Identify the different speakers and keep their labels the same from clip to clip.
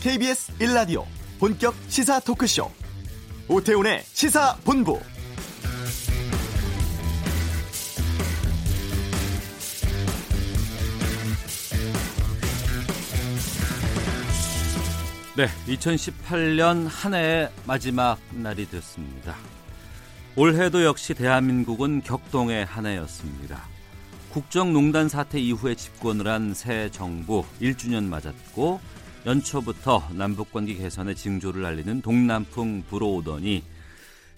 Speaker 1: KBS 1라디오 본격 시사 토크쇼 오태훈의 시사본부
Speaker 2: 네, 2018년 한 해의 마지막 날이 됐습니다. 올해도 역시 대한민국은 격동의 한 해였습니다. 국정농단 사태 이후에 집권을 한 새 정부 1주년 맞았고 연초부터 남북관계 개선의 징조를 알리는 동남풍 불어오더니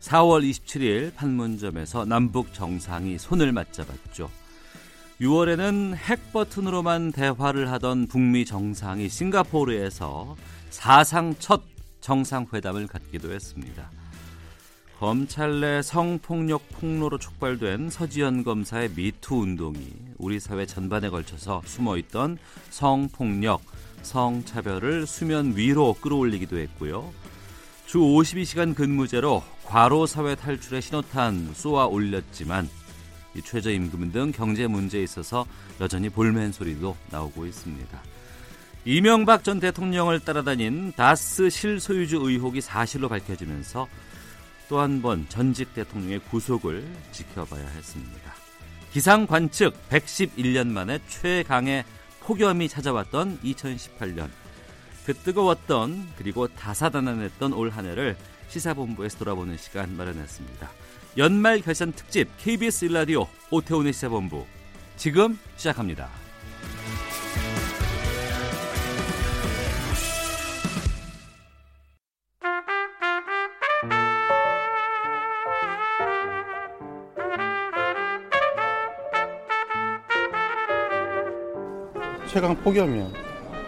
Speaker 2: 4월 27일 판문점에서 남북 정상이 손을 맞잡았죠. 6월에는 핵 버튼으로만 대화를 하던 북미 정상이 싱가포르에서 사상 첫 정상회담을 갖기도 했습니다. 검찰 내 성폭력 폭로로 촉발된 서지현 검사의 미투 운동이 우리 사회 전반에 걸쳐서 숨어있던 성폭력, 성차별을 수면 위로 끌어올리기도 했고요. 주 52시간 근무제로 과로 사회 탈출의 신호탄 쏘아 올렸지만 최저임금 등 경제 문제에 있어서 여전히 볼멘 소리도 나오고 있습니다. 이명박 전 대통령을 따라다닌 다스 실소유주 의혹이 사실로 밝혀지면서 또 한 번 전직 대통령의 구속을 지켜봐야 했습니다. 기상 관측 111년 만에 최강의 폭염이 찾아왔던 2018년. 그 뜨거웠던 그리고 다사다난했던 올 한 해를 시사본부에서 돌아보는 시간 마련했습니다. 연말 결산 특집 KBS 일라디오 오태훈의 시사본부 지금 시작합니다.
Speaker 3: 최강 폭염이요.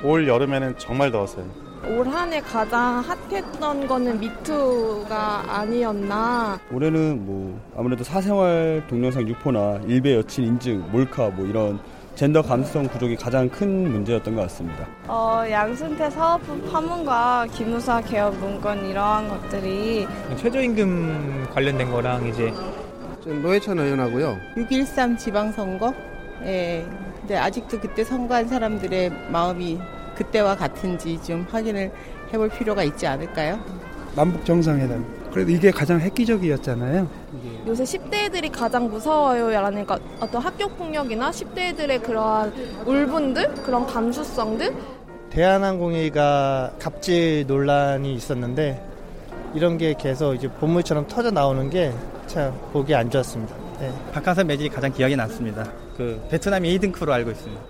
Speaker 3: 올 여름에는 정말 더웠어요.
Speaker 4: 올 한해 가장 핫했던 거는 미투가 아니었나.
Speaker 5: 올해는 뭐 아무래도 사생활 동영상 유포나 일배 여친 인증, 몰카 뭐 이런 젠더 감수성 부족이 가장 큰 문제였던 것 같습니다.
Speaker 4: 어, 양승태 사업부 파문과 기무사 개업 문건 이러한 것들이
Speaker 6: 최저임금 관련된 거랑 이제
Speaker 7: 노회찬 의원하고요.
Speaker 8: 6.13 지방선거? 예. 근데 아직도 그때 선거한 사람들의 마음이 그때와 같은지 좀 확인을 해볼 필요가 있지 않을까요?
Speaker 9: 남북 정상회담. 그래도 이게 가장 획기적이었잖아요.
Speaker 4: 요새 10대 애들이 가장 무서워요라는 것, 어떤 학교 폭력이나 10대 애들의 그러한 울분들, 그런 감수성들.
Speaker 6: 대한항공회의가 갑질 논란이 있었는데 이런 게 계속 이제 본물처럼 터져 나오는 게 참 보기 안 좋았습니다. 네.
Speaker 10: 박하선 매질이 가장 기억에 남습니다. 그 베트남이 2등크로 알고 있습니다.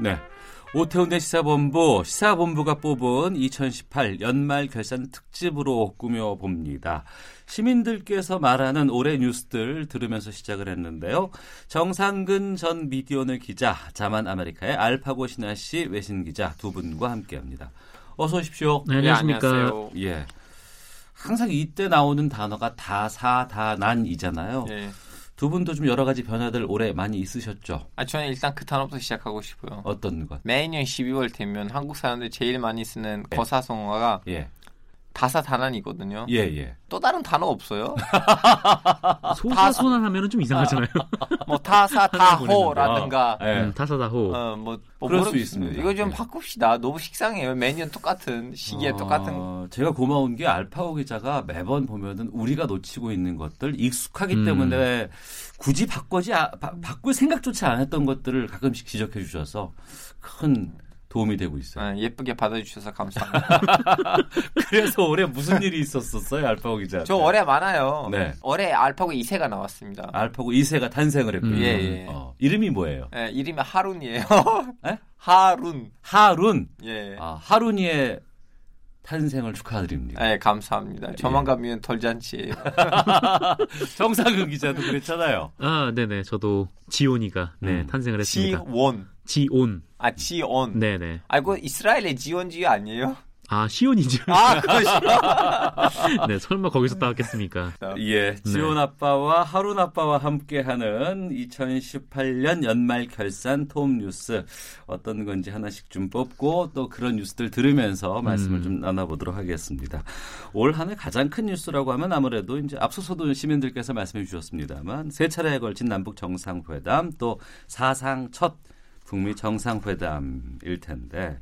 Speaker 2: 네. 오태훈의 시사본부, 시사본부가 뽑은 2018 연말 결산 특집으로 꾸며 봅니다. 시민들께서 말하는 올해 뉴스들 들으면서 시작을 했는데요. 정상근 전 미디어널 기자, 자만 아메리카의 알파고 신하 씨 외신 기자 두 분과 함께 합니다. 어서 오십시오.
Speaker 11: 네, 안녕하십니까.
Speaker 2: 네, 예. 항상 이때 나오는 단어가 다 사 다 난이잖아요.
Speaker 11: 예.
Speaker 2: 두 분도 좀 여러 가지 변화들 올해 많이 있으셨죠?
Speaker 11: 아, 저는 일단 그 단어부터 시작하고 싶어요.
Speaker 2: 어떤 것?
Speaker 11: 매년 12월 되면 한국 사람들이 제일 많이 쓰는
Speaker 2: 예.
Speaker 11: 거사성어가
Speaker 2: 예.
Speaker 11: 다사다난이거든요.
Speaker 2: 예, 예.
Speaker 11: 또 다른 단어 없어요?
Speaker 12: 소사소난 하면 좀 이상하잖아요.
Speaker 11: 뭐 타사다호라든가
Speaker 2: 예.
Speaker 12: 음, 타사다호.
Speaker 11: 어, 뭐, 뭐
Speaker 2: 그럴 수 있습니다.
Speaker 11: 이거 좀
Speaker 2: 예.
Speaker 11: 바꿉시다. 너무 식상해요. 매년 똑같은 시기에
Speaker 2: 어,
Speaker 11: 똑같은
Speaker 2: 제가 고마운 게 알파고 기자가 매번 보면은 우리가 놓치고 있는 것들 익숙하기
Speaker 12: 음.
Speaker 2: 때문에 굳이 바꾸지 아- 바, 바꿀 생각조차 안 했던 것들을 가끔씩 지적해 주셔서 큰 도움이 되고 있어요.
Speaker 11: 어, 예쁘게 받아주셔서 감사합니다.
Speaker 2: 그래서 올해 무슨 일이 있었었어요, 알파고 기자?
Speaker 11: 저 올해 많아요.
Speaker 2: 네.
Speaker 11: 올해 알파고 2세가 나왔습니다.
Speaker 2: 알파고 2세가 탄생을 했군요.
Speaker 12: 음.
Speaker 11: 예, 예.
Speaker 2: 어, 이름이 뭐예요?
Speaker 11: 예, 이름이 하룬이에요.
Speaker 2: 에?
Speaker 11: 하룬.
Speaker 2: 하룬.
Speaker 11: 예.
Speaker 2: 아, 하룬이의 탄생을 축하드립니다.
Speaker 11: 예, 감사합니다. 저만 가면 덜잔치예요.
Speaker 2: 정상근 기자도 그랬잖아요.
Speaker 12: 아, 네네. 저도 지온이가 네,
Speaker 2: 음.
Speaker 12: 탄생을 했습니다.
Speaker 11: 지원.
Speaker 12: 지온.
Speaker 11: 아, 지온.
Speaker 12: 네네.
Speaker 11: 아이고 이스라엘의 지원지유 아니에요?
Speaker 12: 아 시온이죠.
Speaker 2: 아, 그것이.
Speaker 12: 네, 설마 거기서 따왔겠습니까?
Speaker 2: 예, 지온 아빠와 하룬 아빠와 함께하는 2018년 연말 결산 톱 뉴스 어떤 건지 하나씩 좀 뽑고 또 그런 뉴스들 들으면서 말씀을
Speaker 12: 음.
Speaker 2: 좀 나눠보도록 하겠습니다. 올 한해 가장 큰 뉴스라고 하면 아무래도 이제 앞서서도 시민들께서 말씀해 주셨습니다만 세 차례에 걸친 남북 정상회담 또 사상 첫 북미 정상회담일 텐데.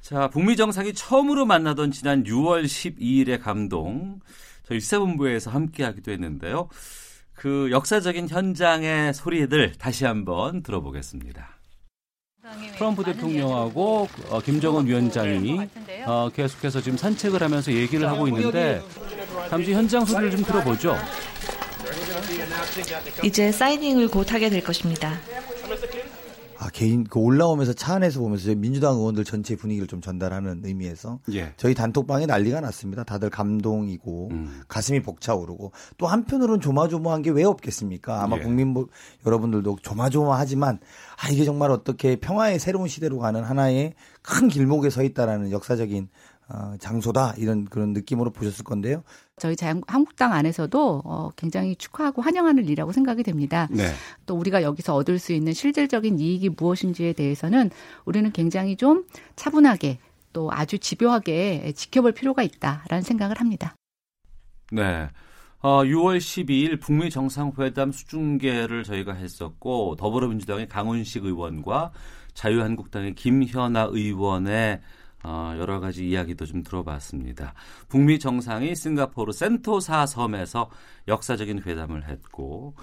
Speaker 2: 자, 북미 정상이 처음으로 만나던 지난 6월 12일의 감동 저희 시사본부에서 함께하기도 했는데요. 그 역사적인 현장의 소리들 다시 한번 들어보겠습니다. 트럼프 대통령하고 어, 김정은 위원장이 어, 계속해서 지금 산책을 하면서 얘기를 하고 있는데 잠시 현장 소리를 좀 들어보죠.
Speaker 13: 이제 사이닝을 곧 하게 될 것입니다.
Speaker 14: 아, 개인 그 올라오면서 차 안에서 보면서 민주당 의원들 전체 분위기를 좀 전달하는 의미에서
Speaker 2: 예.
Speaker 14: 저희 단톡방에 난리가 났습니다. 다들 감동이고 가슴이 벅차오르고 또 한편으로는 조마조마한 게 왜 없겠습니까? 아마
Speaker 2: 예.
Speaker 14: 국민 보- 여러분들도 조마조마하지만 아 이게 정말 어떻게 평화의 새로운 시대로 가는 하나의 큰 길목에 서 있다라는 역사적인 어, 장소다 이런 그런 느낌으로 보셨을 건데요.
Speaker 15: 저희 한국당 안에서도 어, 굉장히 축하하고 환영하는 일이라고 생각이 됩니다.
Speaker 2: 네.
Speaker 15: 또 우리가 여기서 얻을 수 있는 실질적인 이익이 무엇인지에 대해서는 우리는 굉장히 좀 차분하게 또 아주 집요하게 지켜볼 필요가 있다라는 생각을 합니다.
Speaker 2: 네. 어, 6월 12일 북미 정상회담 생중계를 저희가 했었고 더불어민주당의 강훈식 의원과 자유한국당의 김현아 의원의 어, 여러 가지 이야기도 좀 들어봤습니다. 북미 정상이 싱가포르 센토사 섬에서 역사적인 회담을 했고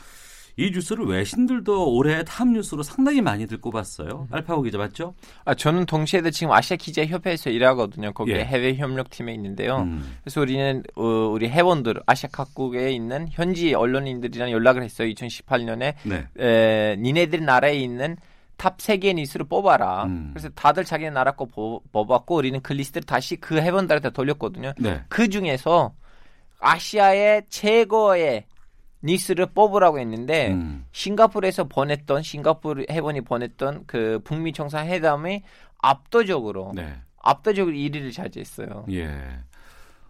Speaker 2: 이 뉴스를 외신들도 올해 탑 뉴스로 상당히 많이들 꼽았어요. 알파고 기자 맞죠?
Speaker 11: 아, 저는 동시에도 지금 아시아 기자 협회에서 일하거든요. 거기에
Speaker 2: 예.
Speaker 11: 해외 협력 팀에 있는데요.
Speaker 2: 음.
Speaker 11: 그래서 우리는 어, 우리 회원들 아시아 각국에 있는 현지 언론인들이랑 연락을 했어요. 2018년에
Speaker 2: 네.
Speaker 11: 에, 니네들 나라에 있는 탑 세 개 뉴스를 뽑아라.
Speaker 2: 음.
Speaker 11: 그래서 다들 자기 나라 거 보- 뽑았고 우리는 그 리스트를 다시 그 회원들한테 돌렸거든요.
Speaker 2: 네.
Speaker 11: 그 중에서 아시아의 최고의 뉴스를 뽑으라고 했는데
Speaker 2: 음.
Speaker 11: 싱가포르에서 보냈던 싱가포르 회원이 보냈던 그 북미 정상 회담이 압도적으로
Speaker 2: 네.
Speaker 11: 압도적으로 1위를 차지했어요.
Speaker 2: 예.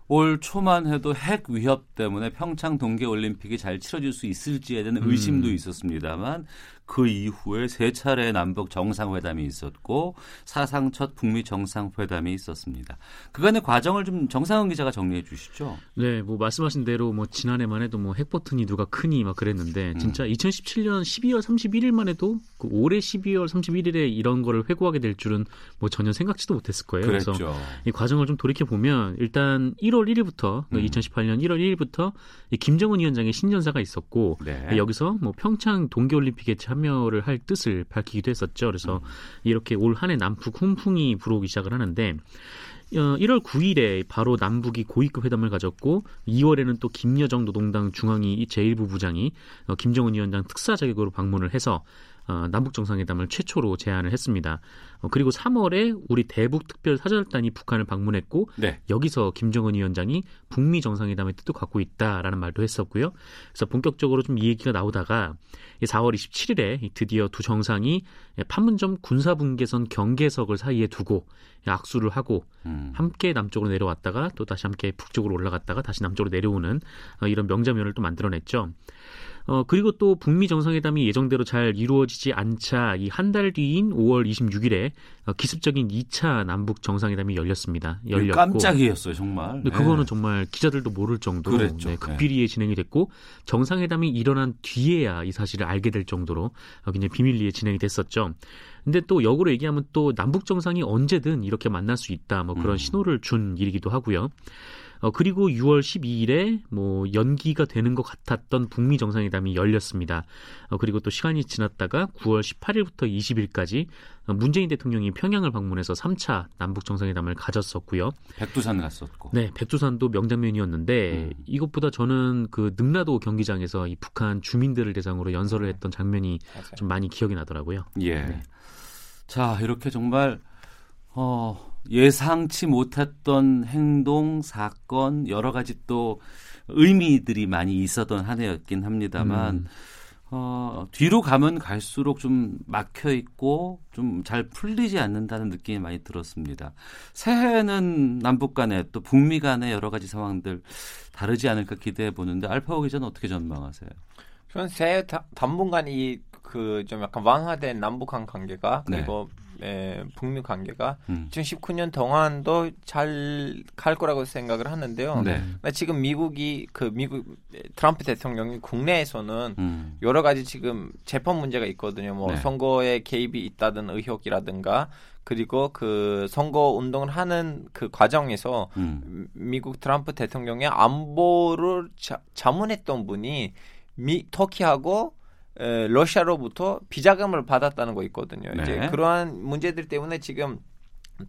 Speaker 2: 올 초만 해도 핵 위협 때문에 평창 동계 올림픽이 잘 치러질 수 있을지에 대한 의심도
Speaker 12: 음.
Speaker 2: 있었습니다만 그 이후에 세 차례 남북 정상회담이 있었고 사상 첫 북미 정상회담이 있었습니다. 그간의 과정을 좀 정상훈 기자가 정리해 주시죠.
Speaker 12: 네, 뭐 말씀하신 대로 뭐 지난해만 해도 뭐 핵버튼이 누가 크니 막 그랬는데
Speaker 2: 음.
Speaker 12: 진짜 2017년 12월 31일만 해도 그 올해 12월 31일에 이런 거를 회고하게 될 줄은 뭐 전혀 생각지도 못했을 거예요.
Speaker 2: 그랬죠.
Speaker 12: 그래서 이 과정을 좀 돌이켜 보면 일단 1월 1일부터
Speaker 2: 음.
Speaker 12: 2018년 1월 1일부터 이 김정은 위원장의 신년사가 있었고
Speaker 2: 네.
Speaker 12: 여기서 뭐 평창 동계올림픽에 참 여를 할 뜻을 밝히기도 했었죠. 그래서
Speaker 2: 음.
Speaker 12: 이렇게 올 한해 남북 훈풍이 불어오기 시작을 하는데 어, 1월 9일에 바로 남북이 고위급 회담을 가졌고 2월에는 또 김여정 노동당 중앙위 제1부 부장이 어, 김정은 위원장 특사 자격으로 방문을 해서 어, 남북 정상회담을 최초로 제안을 했습니다. 어, 그리고 3월에 우리 대북 특별 사절단이 북한을 방문했고
Speaker 2: 네.
Speaker 12: 여기서 김정은 위원장이 북미 정상회담의 뜻도 갖고 있다라는 말도 했었고요. 그래서 본격적으로 좀 이 얘기가 나오다가 4월 27일에 드디어 두 정상이 판문점 군사분계선 경계석을 사이에 두고 악수를 하고
Speaker 2: 음.
Speaker 12: 함께 남쪽으로 내려왔다가 또 다시 함께 북쪽으로 올라갔다가 다시 남쪽으로 내려오는 어, 이런 명장면을 또 만들어냈죠. 어, 그리고 또 북미 정상회담이 예정대로 잘 이루어지지 않자 이 한 달 뒤인 5월 26일에 어, 기습적인 2차 남북 정상회담이 열렸습니다. 열렸고
Speaker 2: 깜짝이었어요, 정말.
Speaker 12: 근데 그거는
Speaker 2: 네.
Speaker 12: 정말 기자들도 모를 정도로. 네, 극비리에 진행이 됐고 정상회담이 일어난 뒤에야 이 사실을 알게 될 정도로 어, 굉장히 비밀리에 진행이 됐었죠. 근데 또 역으로 얘기하면 또 남북 정상이 언제든 이렇게 만날 수 있다 뭐 그런
Speaker 2: 음.
Speaker 12: 신호를 준 일이기도 하고요. 어, 그리고 6월 12일에 뭐 연기가 되는 것 같았던 북미 정상회담이 열렸습니다. 어, 그리고 또 시간이 지났다가 9월 18일부터 20일까지 어, 문재인 대통령이 평양을 방문해서 3차 남북 정상회담을 가졌었고요.
Speaker 2: 백두산 갔었고.
Speaker 12: 네, 백두산도 명장면이었는데
Speaker 2: 음.
Speaker 12: 이것보다 저는 그 능라도 경기장에서 이 북한 주민들을 대상으로 연설을 했던 장면이 좀 많이 기억이 나더라고요.
Speaker 2: 예.
Speaker 12: 네.
Speaker 2: 자, 이렇게 정말 어, 예상치 못했던 행동, 사건, 여러 가지 또 의미들이 많이 있었던 한 해였긴 합니다만
Speaker 12: 음.
Speaker 2: 어, 뒤로 가면 갈수록 좀 막혀 있고 좀 잘 풀리지 않는다는 느낌이 많이 들었습니다. 새해에는 남북 간에 또 북미 간의 여러 가지 상황들 다르지 않을까 기대해 보는데 알파고 기자는 어떻게 전망하세요?
Speaker 11: 저는 새해 다- 당분간 이 그 좀 약간 완화된 남북한 관계가
Speaker 2: 네.
Speaker 11: 그리고 에, 북미 관계가
Speaker 2: 음.
Speaker 11: 2019년 동안도 잘 갈 거라고 생각을 하는데요.
Speaker 2: 네.
Speaker 11: 지금 미국이 그 미국 트럼프 대통령이 국내에서는
Speaker 2: 음.
Speaker 11: 여러 가지 지금 재판 문제가 있거든요. 뭐
Speaker 2: 네.
Speaker 11: 선거에 개입이 있다든 의혹이라든가 그리고 그 선거 운동을 하는 그 과정에서
Speaker 2: 음.
Speaker 11: 미국 트럼프 대통령의 안보를 자, 자문했던 분이 미 터키하고 에, 러시아로부터 비자금을 받았다는 거 있거든요.
Speaker 2: 네.
Speaker 11: 이제 그러한 문제들 때문에 지금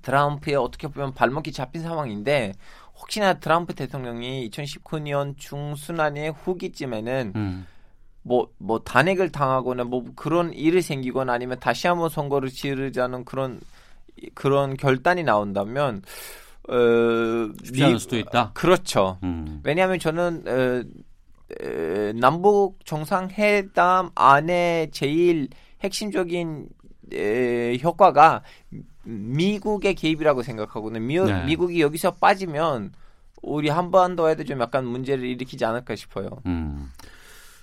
Speaker 11: 트럼프의 어떻게 보면 발목이 잡힌 상황인데 혹시나 트럼프 대통령이 2019년 중순안의 후기쯤에는
Speaker 2: 음.
Speaker 11: 뭐, 뭐, 단핵을 당하거나 뭐 그런 일이 생기거나 아니면 다시 한번 선거를 치르자는 그런, 그런 결단이 나온다면, 어,
Speaker 2: 쉽지 않을 수도 있다.
Speaker 11: 그렇죠.
Speaker 2: 음.
Speaker 11: 왜냐하면 저는, 어, 에, 남북 정상회담 안에 제일 핵심적인 에, 효과가 미국의 개입이라고 생각하거든요. 미,
Speaker 2: 네.
Speaker 11: 미국이 여기서 빠지면 우리 한반도에도 좀 약간 문제를 일으키지 않을까 싶어요.
Speaker 2: 음.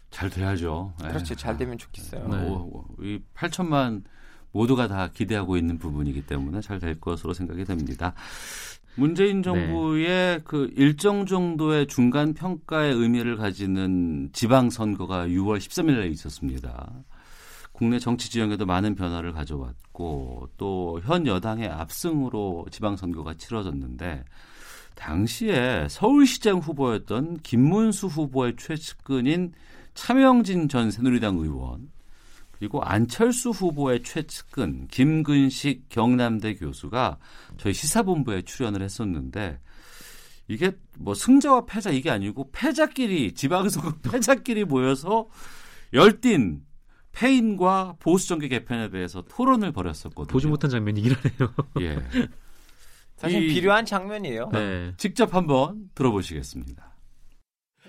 Speaker 2: 잘 돼야죠. 예.
Speaker 11: 그렇죠. 잘 되면 좋겠어요.
Speaker 2: 네. 오, 이 8천만 모두가 다 기대하고 있는 부분이기 때문에 잘 될 것으로 생각이 됩니다. 문재인 정부의 그 일정 정도의 중간 평가의 의미를 가지는 지방 선거가 6월 13일에 있었습니다. 국내 정치 지형에도 많은 변화를 가져왔고 또 현 여당의 압승으로 지방 선거가 치러졌는데 당시에 서울시장 후보였던 김문수 후보의 최측근인 차명진 전 새누리당 의원 그리고 안철수 후보의 최측근 김근식 경남대 교수가 저희 시사본부에 출연을 했었는데 이게 뭐 승자와 패자 이게 아니고 패자끼리 지방선거 패자끼리 모여서 열띤 패인과 보수 정계 개편에 대해서 토론을 벌였었거든요.
Speaker 12: 보지 못한 장면이긴 하네요.
Speaker 2: 예.
Speaker 11: 사실
Speaker 2: 이-
Speaker 11: 필요한 장면이에요.
Speaker 12: 네.
Speaker 2: 직접 한번 들어보시겠습니다.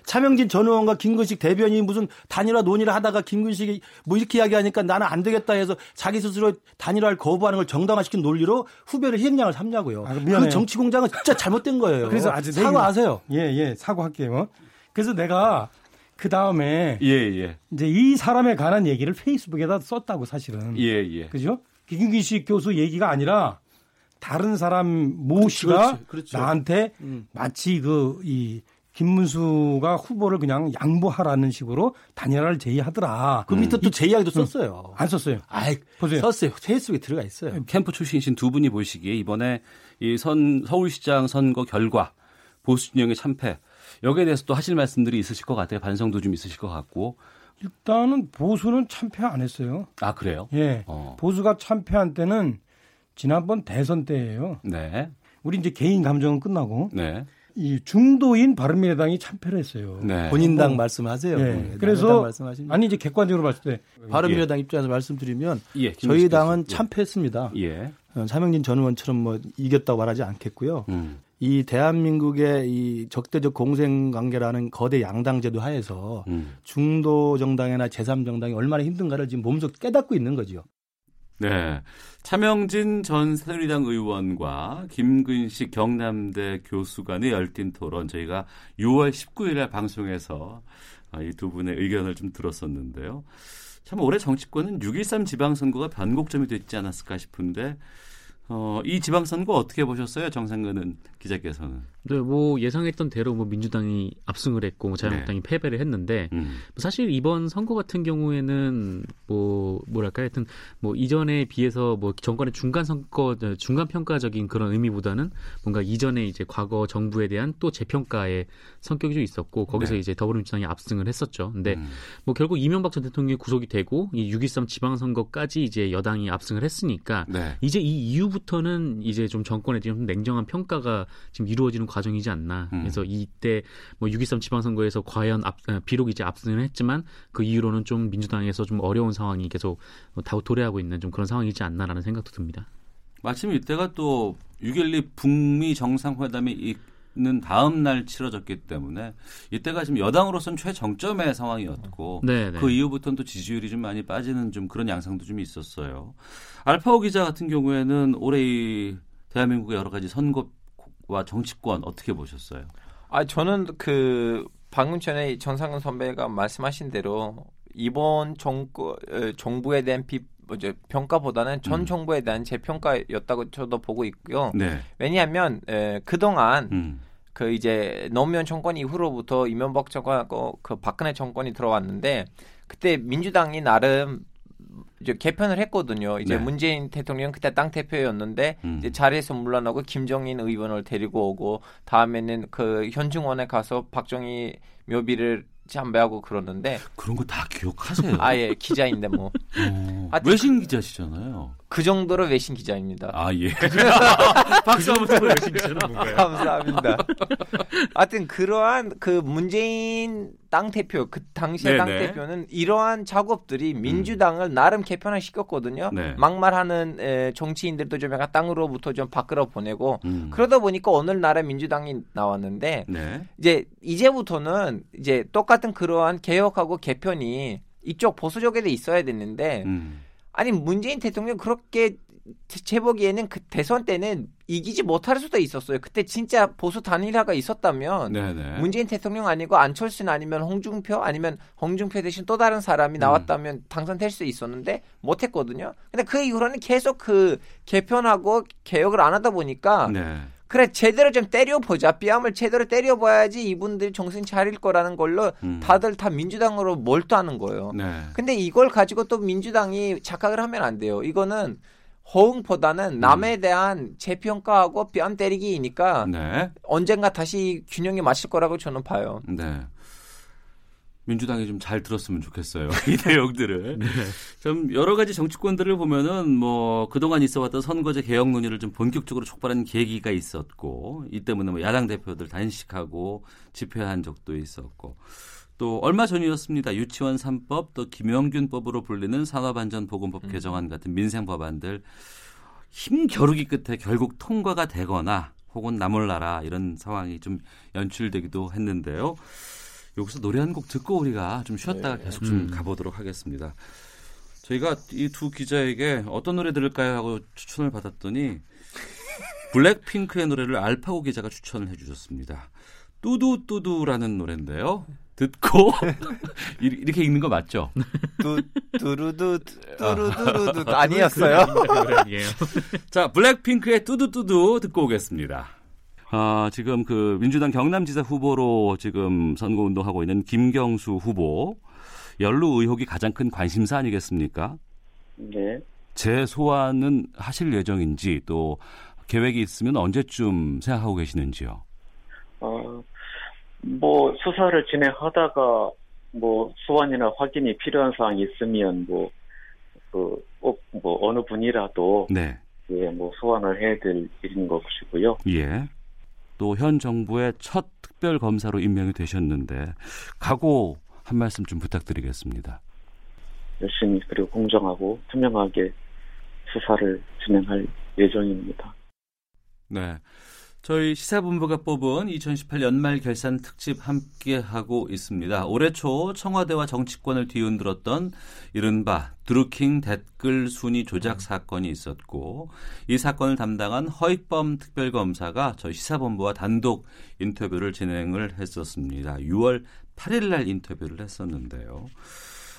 Speaker 16: 차명진 전 의원과 김근식 대변인이 무슨 단일화 논의를 하다가 김근식이 뭐 이렇게 이야기하니까 나는 안 되겠다 해서 자기 스스로 단일화를 거부하는 걸 정당화시킨 논리로 후배를 희생양을 삼냐고요.
Speaker 9: 아,
Speaker 16: 그. 정치 공장은 진짜 잘못된 거예요.
Speaker 9: 그래서 내
Speaker 16: 사과하세요.
Speaker 9: 예, 예, 사과할게요. 그래서 내가 그 다음에
Speaker 2: 예, 예.
Speaker 9: 이제 이 사람에 관한 얘기를 페이스북에다 썼다고 사실은.
Speaker 2: 예, 예.
Speaker 9: 그죠? 김근식 교수 얘기가 아니라 다른 사람 모 씨가
Speaker 16: 그렇죠, 그렇죠.
Speaker 9: 나한테
Speaker 16: 음.
Speaker 9: 마치 그 이 김문수가 후보를 그냥 양보하라는 식으로 단일화를 제의하더라.
Speaker 16: 그 밑에 또제 이야기도
Speaker 9: 음.
Speaker 16: 썼어요.
Speaker 9: 안 썼어요.
Speaker 16: 아이,
Speaker 9: 보세요.
Speaker 16: 썼어요. 페이스북에 들어가 있어요.
Speaker 2: 캠프 출신이신 두 분이 보시기에 이번에 이 선 서울시장 선거 결과 보수 진영의 참패 여기에 대해서 또 하실 말씀들이 있으실 것 같아요. 반성도 좀 있으실 것 같고.
Speaker 9: 일단은 보수는 참패 안 했어요.
Speaker 2: 아 그래요?
Speaker 9: 예.
Speaker 2: 어.
Speaker 9: 보수가 참패한 때는 지난번 대선 때예요.
Speaker 2: 네,
Speaker 9: 우리 이제 개인 감정은 끝나고
Speaker 2: 네,
Speaker 9: 이 중도인 바른미래당이 참패를 했어요.
Speaker 2: 네.
Speaker 16: 본인 당
Speaker 9: 뭐,
Speaker 16: 말씀하세요.
Speaker 9: 예.
Speaker 16: 네,
Speaker 9: 그래서
Speaker 16: 당 말씀하십니다.
Speaker 9: 아니 이제 객관적으로 봤을 때
Speaker 16: 바른미래당 입장에서 말씀드리면
Speaker 2: 예,
Speaker 16: 저희
Speaker 2: 김민식
Speaker 16: 당은
Speaker 2: 교수.
Speaker 16: 참패했습니다.
Speaker 2: 예.
Speaker 16: 어, 차명진 전 의원처럼 뭐 이겼다고 말하지 않겠고요.
Speaker 2: 음.
Speaker 16: 이 대한민국의 이 적대적 공생 관계라는 거대 양당 제도 하에서
Speaker 2: 음.
Speaker 16: 중도 정당이나 제3 정당이 얼마나 힘든가를 지금 몸소 깨닫고 있는 거죠.
Speaker 2: 네. 차명진 전 새누리당 의원과 김근식 경남대 교수 간의 열띤 토론 저희가 6월 19일에 방송에서 아, 이두 분의 의견을 좀 들었었는데요. 참 올해 정치권은 6.13 지방선거가 변곡점이 됐지 않았을까 싶은데 어, 이 지방선거 어떻게 보셨어요? 정상근은 기자께서는.
Speaker 12: 네, 뭐 예상했던 대로 뭐 민주당이 압승을 했고 뭐 자유한국당이 패배를 했는데
Speaker 2: 음.
Speaker 12: 사실 이번 선거 같은 경우에는 뭐 뭐랄까 하여튼 뭐 이전에 비해서 뭐 정권의 중간 선거 어, 중간 평가적인 그런 의미보다는 뭔가 이전에 이제 과거 정부에 대한 또 재평가의 성격이 좀 있었고 거기서
Speaker 2: 네.
Speaker 12: 이제 더불어민주당이 압승을 했었죠. 근데
Speaker 2: 음.
Speaker 12: 뭐 결국 이명박 전 대통령이 구속이 되고 이 6.13 지방선거까지 이제 여당이 압승을 했으니까
Speaker 2: 네.
Speaker 12: 이제 이 이후부터는 이제 좀 정권에 대한 냉정한 평가가 지금 이루어지는 과정이지 않나.
Speaker 2: 음.
Speaker 12: 그래서 이때 뭐 6.23 지방선거에서 과연 앞, 어, 비록 이제 압승을 했지만 그 이후로는 좀 민주당에서 좀 어려운 상황이 계속 다 도래하고 있는 좀 그런 상황이지 않나라는 생각도 듭니다.
Speaker 2: 마침 이때가 또 6.12 북미 정상회담이 이 있는 다음 날 치러졌기 때문에 이때가 지금 여당으로서는 최정점의 상황이었고
Speaker 12: 네, 네.
Speaker 2: 그 이후부터는 또 지지율이 좀 많이 빠지는 좀 그런 양상도 좀 있었어요. 알파오 기자 같은 경우에는 올해 이 대한민국의 여러 가지 선거 와 정치권 어떻게 보셨어요?
Speaker 11: 아 저는 그 방금 전에 정상근 선배가 말씀하신 대로 이번 정부 정부에 대한 비 이제 평가보다는 전
Speaker 2: 음.
Speaker 11: 정부에 대한 재평가였다고 저도 보고 있고요.
Speaker 2: 네.
Speaker 11: 왜냐하면 에, 그동안
Speaker 2: 음.
Speaker 11: 그 이제 노무현 정권 이후로부터 이명박 정권하고 그 박근혜 정권이 들어왔는데 그때 민주당이 나름 이제 개편을 했거든요. 이제
Speaker 2: 네.
Speaker 11: 문재인 대통령 그때 땅 대표였는데
Speaker 2: 음.
Speaker 11: 이제 자리에서 물러나고 김정인 의원을 데리고 오고 다음에는 그 현충원에 가서 박정희 묘비를 참배하고 그러는데
Speaker 2: 그런 거 다 기억하세요?
Speaker 11: 아예 기자인데 뭐
Speaker 2: 어,
Speaker 11: 하여튼
Speaker 2: 외신 기자시잖아요.
Speaker 11: 그 정도로 외신 기자입니다.
Speaker 2: 아 예. 박수 한번 쳐요. 외신 기자는 뭔가요?
Speaker 11: 감사합니다. 하여튼 그러한 그 문재인 당 대표 그 당시의 당
Speaker 2: 네네.
Speaker 11: 대표는 이러한 작업들이 민주당을 나름 개편을 시켰거든요.
Speaker 2: 네.
Speaker 11: 막말하는 에, 정치인들도 좀 약간 땅으로부터 좀 밖으로 보내고
Speaker 2: 음.
Speaker 11: 그러다 보니까 오늘날의 민주당이 나왔는데
Speaker 2: 네.
Speaker 11: 이제 이제부터는 이제 똑같은 그러한 개혁하고 개편이 이쪽 보수 쪽에도 있어야 되는데
Speaker 2: 음.
Speaker 11: 아니 문재인 대통령 그렇게 제- 제 보기에는 그 대선 때는 이기지 못할 수도 있었어요. 그때 진짜 보수 단일화가 있었다면
Speaker 2: 네네.
Speaker 11: 문재인 대통령 아니고 안철수는 아니면 홍준표 아니면 홍준표 대신 또 다른 사람이 나왔다면 당선될 수 있었는데 못했거든요. 근데 그 이후로는 계속 그 개편하고 개혁을 안 하다 보니까
Speaker 2: 네.
Speaker 11: 그래 제대로 좀 때려보자 뺨을 제대로 때려봐야지 이분들이 정신 차릴 거라는 걸로
Speaker 2: 음.
Speaker 11: 다들 다 민주당으로 몰두하는 거예요.
Speaker 2: 네.
Speaker 11: 근데 이걸 가지고 또 민주당이 착각을 하면 안 돼요. 이거는 호응보다는 남에 대한 재평가하고 뺨 때리기이니까
Speaker 2: 네.
Speaker 11: 언젠가 다시 균형이 맞을 거라고 저는 봐요.
Speaker 2: 네. 민주당이 좀 잘 들었으면 좋겠어요. 이 내용들을. 좀 여러 가지 정치권들을 보면은 뭐 그동안 있어왔던 선거제 개혁 논의를 좀 본격적으로 촉발한 계기가 있었고 이 때문에 뭐 야당 대표들 단식하고 집회한 적도 있었고 또 얼마 전이었습니다. 유치원 3법 또 김영균법으로 불리는 산업안전보건법 개정안 같은 민생 법안들 힘 겨루기 끝에 결국 통과가 되거나 혹은 나몰라라 이런 상황이 좀 연출되기도 했는데요. 여기서 노래 한 곡 듣고 우리가 좀 쉬었다가 계속 좀
Speaker 12: 음.
Speaker 2: 가보도록 하겠습니다. 저희가 이 두 기자에게 어떤 노래 들을까요 하고 추천을 받았더니 블랙핑크의 노래를 알파고 기자가 추천을 해주셨습니다. 뚜두뚜두라는 노래인데요. 듣고 이- 이렇게 읽는 거 맞죠?
Speaker 11: 뚜 뚜루두 뚜루두루두 아니었어요?
Speaker 2: 자, 블랙핑크의 뚜두뚜두 듣고 오겠습니다. 아, 지금 그 민주당 경남지사 후보로 지금 선거운동하고 있는 김경수 후보. 연루 의혹이 가장 큰 관심사 아니겠습니까?
Speaker 17: 네.
Speaker 2: 재소환은 하실 예정인지 또 계획이 있으면 언제쯤 생각하고 계시는지요?
Speaker 17: 어, 뭐, 수사를 진행하다가, 뭐, 소환이나 확인이 필요한 사항이 있으면, 뭐, 그, 꼭, 뭐, 어느 분이라도,
Speaker 2: 네.
Speaker 17: 예, 뭐, 소환을 해야 될 일인 것이고요.
Speaker 2: 예. 또 현 정부의 첫 특별 검사로 임명이 되셨는데 각오 한 말씀 좀 부탁드리겠습니다.
Speaker 17: 열심히, 그리고 공정하고 투명하게 수사를 진행할 예정입니다.
Speaker 2: 네. 저희 시사본부가 뽑은 2018 연말 결산 특집 함께 하고 있습니다. 올해 초 청와대와 정치권을 뒤흔들었던 이른바 드루킹 댓글 순위 조작 사건이 있었고 이 사건을 담당한 허익범 특별검사가 저희 시사본부와 단독 인터뷰를 진행을 했었습니다. 6월 8일 날 인터뷰를 했었는데요.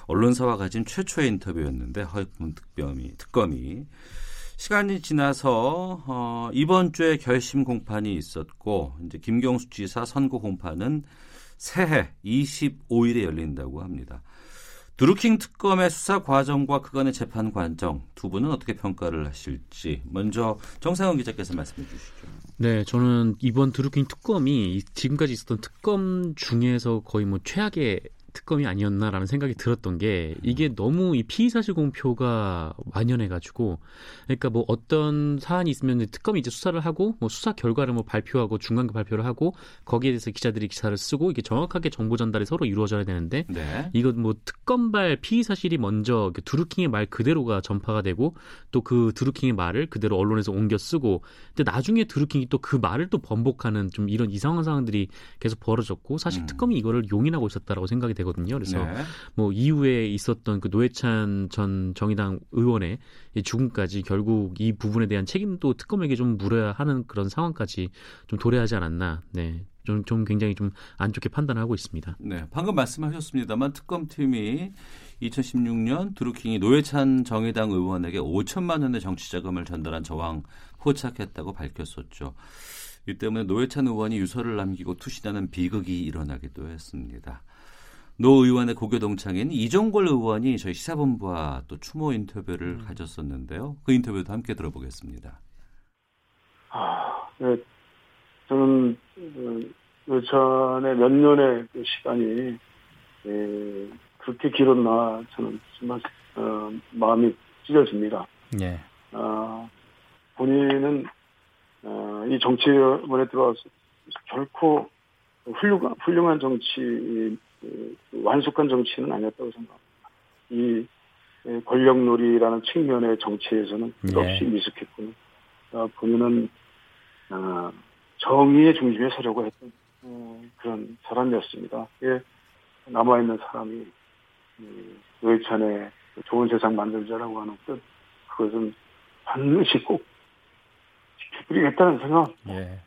Speaker 2: 언론사와 가진 최초의 인터뷰였는데 허익범 특검이 특검이 시간이 지나서 어, 이번 주에 결심 공판이 있었고 이제 김경수 지사 선고 공판은 새해 25일에 열린다고 합니다. 드루킹 특검의 수사 과정과 그간의 재판 과정 두 분은 어떻게 평가를 하실지 먼저 정상훈 기자께서 말씀해 주시죠.
Speaker 12: 네, 저는 이번 드루킹 특검이 지금까지 있었던 특검 중에서 거의 뭐 최악의 특검이 아니었나라는 생각이 들었던 게 이게 너무 이 피의 사실 공표가 만연해가지고 그러니까 뭐 어떤 사안이 있으면 특검이 이제 수사를 하고 뭐 수사 결과를 뭐 발표하고 중간 발표를 하고 거기에 대해서 기자들이 기사를 쓰고 이게 정확하게 정보 전달이 서로 이루어져야 되는데
Speaker 2: 네.
Speaker 12: 이거 뭐 특검발 피의 사실이 먼저 그 드루킹의 말 그대로가 전파가 되고 또그 드루킹의 말을 그대로 언론에서 옮겨 쓰고 근데 나중에 드루킹이 또 그 말을 또 번복하는 좀 이런 이상한 상황들이 계속 벌어졌고 사실 특검이 이거를 용인하고 있었다라고 생각이 되거든요. 그래서
Speaker 2: 네.
Speaker 12: 뭐 이후에 있었던 그 노회찬 전 정의당 의원의 이 죽음까지 결국 이 부분에 대한 책임도 특검에게 좀 물어야 하는 그런 상황까지 좀 도래하지 않았나. 네. 좀, 좀 굉장히 좀 안 좋게 판단하고 있습니다.
Speaker 2: 네, 방금 말씀하셨습니다만 특검팀이 2016년 드루킹이 노회찬 정의당 의원에게 5천만 원의 정치 자금을 전달한 정황 포착했다고 밝혔었죠. 이 때문에 노회찬 의원이 유서를 남기고 투신하는 비극이 일어나기도 했습니다. 노 의원의 고교 동창인 이종골 의원이 저희 시사본부와 또 추모 인터뷰를
Speaker 18: 음.
Speaker 2: 가졌었는데요. 그 인터뷰도 함께 들어보겠습니다.
Speaker 18: 아, 네, 저는 그, 그 전에 몇 년의 그 시간이 예, 그렇게 길었나 저는 정말 어, 마음이 찢어집니다.
Speaker 10: 예.
Speaker 18: 아, 본인은 어, 이 정치원에 들어와서 결코 훌륭한, 훌륭한 정치, 그, 완숙한 정치는 아니었다고 생각합니다. 이 예, 권력놀이라는 측면의 정치에서는
Speaker 10: 예.
Speaker 18: 끝없이 미숙했고 어, 본인은 어, 정의의 중심에 서려고 했던 어, 그런 사람이었습니다. 예, 남아있는 사람이 음, 노회찬의 좋은 세상 만들자라고 하는 뜻 그것은 반드시 꼭 지켜드리겠다는 생각
Speaker 10: 예.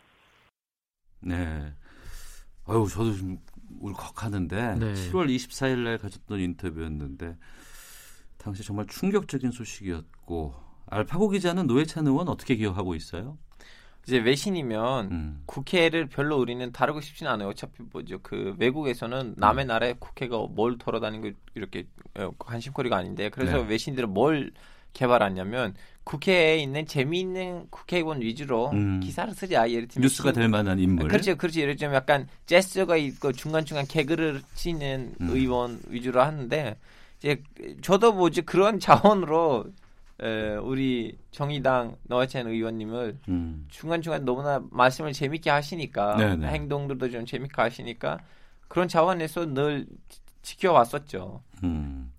Speaker 2: 네. 아유, 저도 좀 울컥하는데
Speaker 12: 네.
Speaker 2: 7월 24일 날 가졌던 인터뷰였는데 당시 정말 충격적인 소식이었고 알파고 기자는 노회찬 의원 어떻게 기억하고 있어요?
Speaker 11: 이제 외신이면
Speaker 2: 음.
Speaker 11: 국회를 별로 우리는 다루고 싶지는 않아요. 어차피 뭐죠 그 외국에서는 남의 나라의 국회가 뭘 돌아다니는 거 이렇게 어, 관심거리가 아닌데 그래서
Speaker 2: 네.
Speaker 11: 외신들은 뭘 개발하냐면 국회에 있는 재미있는 국회의원 위주로
Speaker 2: 음.
Speaker 11: 기사를 쓰자. 예를 들면
Speaker 2: 뉴스가
Speaker 11: 신-
Speaker 2: 될 만한 인물.
Speaker 11: 그렇죠, 그렇죠. 예를 들면 약간 제스처가 있고 중간 중간 개그를 치는
Speaker 2: 음.
Speaker 11: 의원 위주로 하는데 이제 저도 뭐지 그런 자원으로 에, 우리 정의당 노회찬 의원님을
Speaker 2: 음.
Speaker 11: 중간 중간 너무나 말씀을 재밌게 하시니까
Speaker 2: 네네.
Speaker 11: 행동들도 좀 재밌게 하시니까 그런 자원에서 늘 지- 지켜왔었죠.
Speaker 2: 음.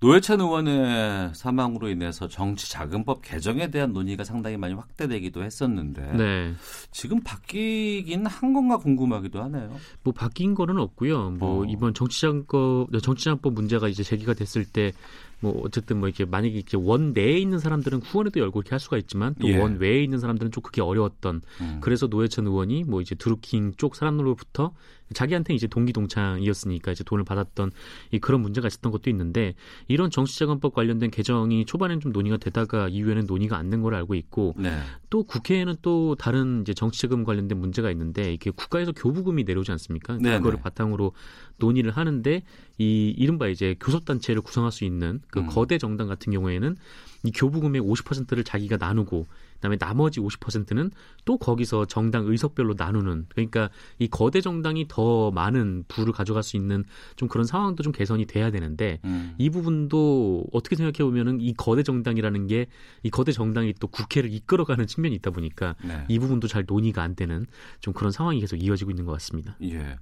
Speaker 2: 노회찬 의원의 사망으로 인해서 정치자금법 개정에 대한 논의가 상당히 많이 확대되기도 했었는데
Speaker 12: 네.
Speaker 2: 지금 바뀌긴 한 건가 궁금하기도 하네요.
Speaker 12: 뭐 바뀐 거는 없고요. 뭐
Speaker 2: 어.
Speaker 12: 이번 정치장법 정치장법 문제가 이제 제기가 됐을 때 뭐 어쨌든 뭐 이렇게 만약에 이렇게 원 내에 있는 사람들은 후원에도 열고 이렇게 할 수가 있지만 또
Speaker 2: 예.
Speaker 12: 원 외에 있는 사람들은 좀 그게 어려웠던
Speaker 2: 음.
Speaker 12: 그래서 노회찬 의원이 뭐 이제 드루킹 쪽 사람들로부터 자기한테 이제 동기 동창이었으니까 이제 돈을 받았던 이 그런 문제가 있었던 것도 있는데 이런 정치자금법 관련된 개정이 초반엔 좀 논의가 되다가 이후에는 논의가 안 된 걸 알고 있고
Speaker 2: 네.
Speaker 12: 또 국회에는 또 다른 이제 정치자금 관련된 문제가 있는데 이게 국가에서 교부금이 내려오지 않습니까?
Speaker 2: 네네.
Speaker 12: 그거를 바탕으로 논의를 하는데 이 이른바 이제 교섭단체를 구성할 수 있는 그
Speaker 2: 음.
Speaker 12: 거대 정당 같은 경우에는 이 교부금의 50%를 자기가 나누고 그다음에 나머지 50%는 또 거기서 정당 의석별로 나누는 그러니까 이 거대 정당이 더 많은 부를 가져갈 수 있는 좀 그런 상황도 좀 개선이 돼야 되는데
Speaker 2: 음.
Speaker 12: 이 부분도 어떻게 생각해 보면은 이 거대 정당이라는 게 이 거대 정당이 또 국회를 이끌어가는 측면이 있다 보니까
Speaker 2: 네.
Speaker 12: 이 부분도 잘 논의가 안 되는 좀 그런 상황이 계속 이어지고 있는 것 같습니다.
Speaker 2: 예.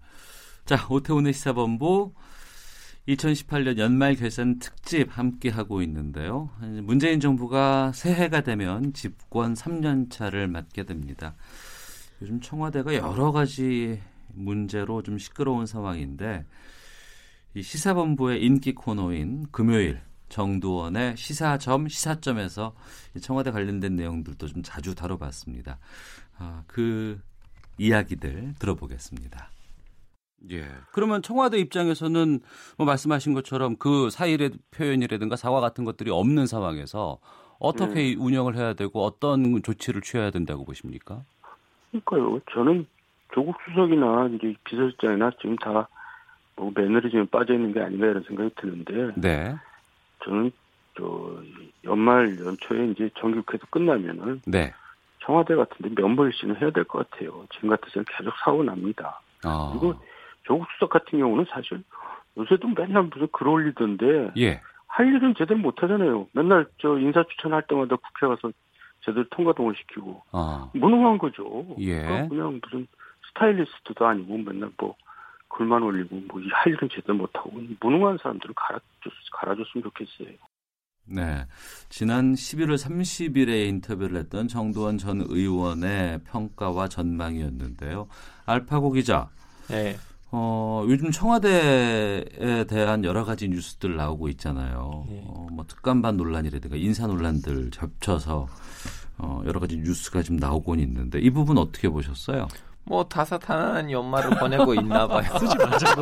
Speaker 2: 자, 오태훈의 시사본부 2018년 연말 결산 특집 함께 하고 있는데요. 문재인 정부가 새해가 되면 집권 3년 차를 맞게 됩니다. 요즘 청와대가 여러 가지 문제로 좀 시끄러운 상황인데 이 시사본부의 인기 코너인 금요일 정두원의 시사점 시사점에서 이 청와대 관련된 내용들도 좀 자주 다뤄봤습니다. 아, 그 이야기들 들어보겠습니다. 예. 그러면 청와대 입장에서는 뭐 말씀하신 것처럼 그 사일의 표현이라든가 사과 같은 것들이 없는 상황에서 어떻게 운영을 해야 되고 어떤 조치를 취해야 된다고 보십니까?
Speaker 18: 그러니까요. 저는 조국 수석이나 이제 비서실장이나 지금 다 뭐 매너리즘에 빠져 있는 게 아닌가 이런 생각이 드는데
Speaker 2: 네.
Speaker 18: 저는 저 연말 연초에 이제 정기국회도 끝나면은
Speaker 2: 네.
Speaker 18: 청와대 같은데 면벌신을 해야 될 것 같아요. 지금 같아서는 계속 사고 납니다.
Speaker 2: 아.
Speaker 18: 그리고 조국 수석 같은 경우는 사실 요새도 맨날 무슨 글 올리던데
Speaker 2: 예.
Speaker 18: 할 일은 제대로 못 하잖아요. 맨날 저 인사 추천할 때마다 국회 가서 제대로 통과동을 시키고
Speaker 2: 아.
Speaker 18: 무능한 거죠.
Speaker 2: 예.
Speaker 18: 그러니까 그냥 무슨 스타일리스트도 아니고 맨날 뭐 글만 올리고 뭐 할 일은 제대로 못 하고 무능한 사람들은 갈아줬 갈아줬으면 좋겠어요.
Speaker 2: 네. 지난 11월 30일에 인터뷰를 했던 정도원 전 의원의 평가와 전망이었는데요. 알파고 기자.
Speaker 11: 네.
Speaker 2: 어, 요즘 청와대에 대한 여러 가지 뉴스들 나오고 있잖아요.
Speaker 11: 네.
Speaker 2: 어, 뭐 특감반 논란이라든가 인사 논란들 겹쳐서 어, 여러 가지 뉴스가 좀 나오곤 있는데 이 부분 어떻게 보셨어요?
Speaker 11: 뭐 다사다난한 연말을 보내고 있나 봐요.
Speaker 12: 쓰지 말자고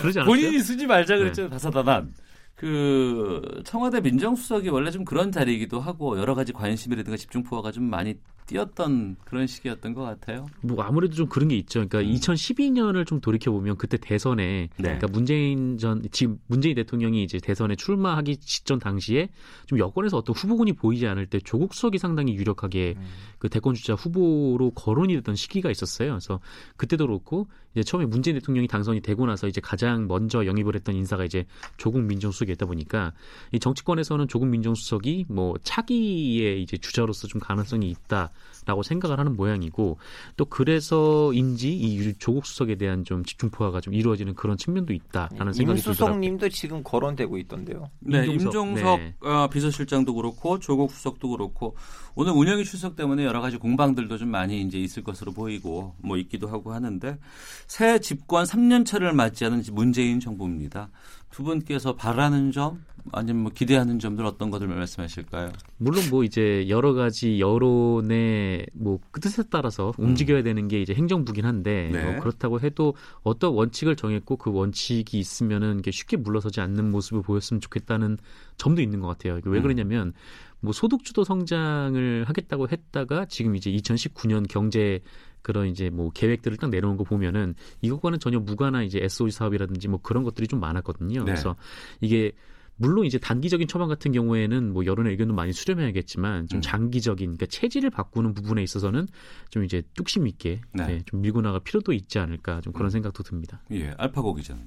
Speaker 12: 그러지 않았어요?
Speaker 2: 본인이 쓰지 말자 그랬죠.
Speaker 12: 네.
Speaker 2: 다사다난. 그 청와대 민정수석이 원래 좀 그런 자리이기도 하고 여러 가지 관심이라든가 집중포화가 좀 많이 띄었던 그런 시기였던 것 같아요.
Speaker 12: 뭐 아무래도 좀 그런 게 있죠. 그러니까
Speaker 2: 음.
Speaker 12: 2012년을 좀 돌이켜 보면 그때 대선에
Speaker 2: 네.
Speaker 12: 그러니까 문재인 전 지금 문재인 대통령이 이제 대선에 출마하기 직전 당시에 좀 여권에서 어떤 후보군이 보이지 않을 때 조국 수석이 상당히 유력하게
Speaker 2: 음.
Speaker 12: 그 대권 주자 후보로 거론이 됐던 시기가 있었어요. 그래서 그때도 그렇고 이제 처음에 문재인 대통령이 당선이 되고 나서 이제 가장 먼저 영입을 했던 인사가 이제 조국 민정수석이었다 보니까 이 정치권에서는 조국 민정수석이 뭐 차기의 이제 주자로서 좀 가능성이 있다 라고 생각을 하는 모양이고 또 그래서인지 이 유- 조국 수석에 대한 좀 집중포화가 좀 이루어지는 그런 측면도 있다라는 생각이 들더라고요.
Speaker 11: 임수석님도 지금 거론되고 있던데요.
Speaker 2: 네,
Speaker 12: 임종석.
Speaker 2: 임종석
Speaker 12: 네.
Speaker 2: 어, 비서실장도 그렇고 조국 수석도 그렇고 오늘 운영위 출석 때문에 여러 가지 공방들도 좀 많이 이제 있을 것으로 보이고 뭐 있기도 하고 하는데 새 집권 3년 차를 맞이하는 문재인 정부입니다. 두 분께서 바라는 점 아니면 뭐 기대하는 점들 어떤 것들 말씀하실까요?
Speaker 12: 물론 뭐 이제 여러 가지 여론의 뭐 뜻에 따라서 움직여야 되는 게 이제 행정부긴 한데
Speaker 2: 음. 네.
Speaker 12: 뭐 그렇다고 해도 어떤 원칙을 정했고 그 원칙이 있으면은 이게 쉽게 물러서지 않는 모습을 보였으면 좋겠다는 점도 있는 것 같아요. 이게 왜
Speaker 2: 음.
Speaker 12: 그러냐면 뭐 소득주도 성장을 하겠다고 했다가 지금 이제 2019년 경제 그런 이제 뭐 계획들을 딱 내놓은 거 보면은 이것과는 전혀 무관한 이제 SOE 사업이라든지 뭐 그런 것들이 좀 많았거든요.
Speaker 2: 네.
Speaker 12: 그래서 이게 물론 이제 단기적인 처방 같은 경우에는 뭐 여론의 의견도 많이 수렴해야겠지만
Speaker 2: 음.
Speaker 12: 좀 장기적인 그러니까 체질을 바꾸는 부분에 있어서는 좀 이제 뚝심 있게
Speaker 2: 네.
Speaker 12: 네, 좀 밀고 나갈 필요도 있지 않을까 좀 그런 생각도 듭니다.
Speaker 2: 예, 알파고 기자는.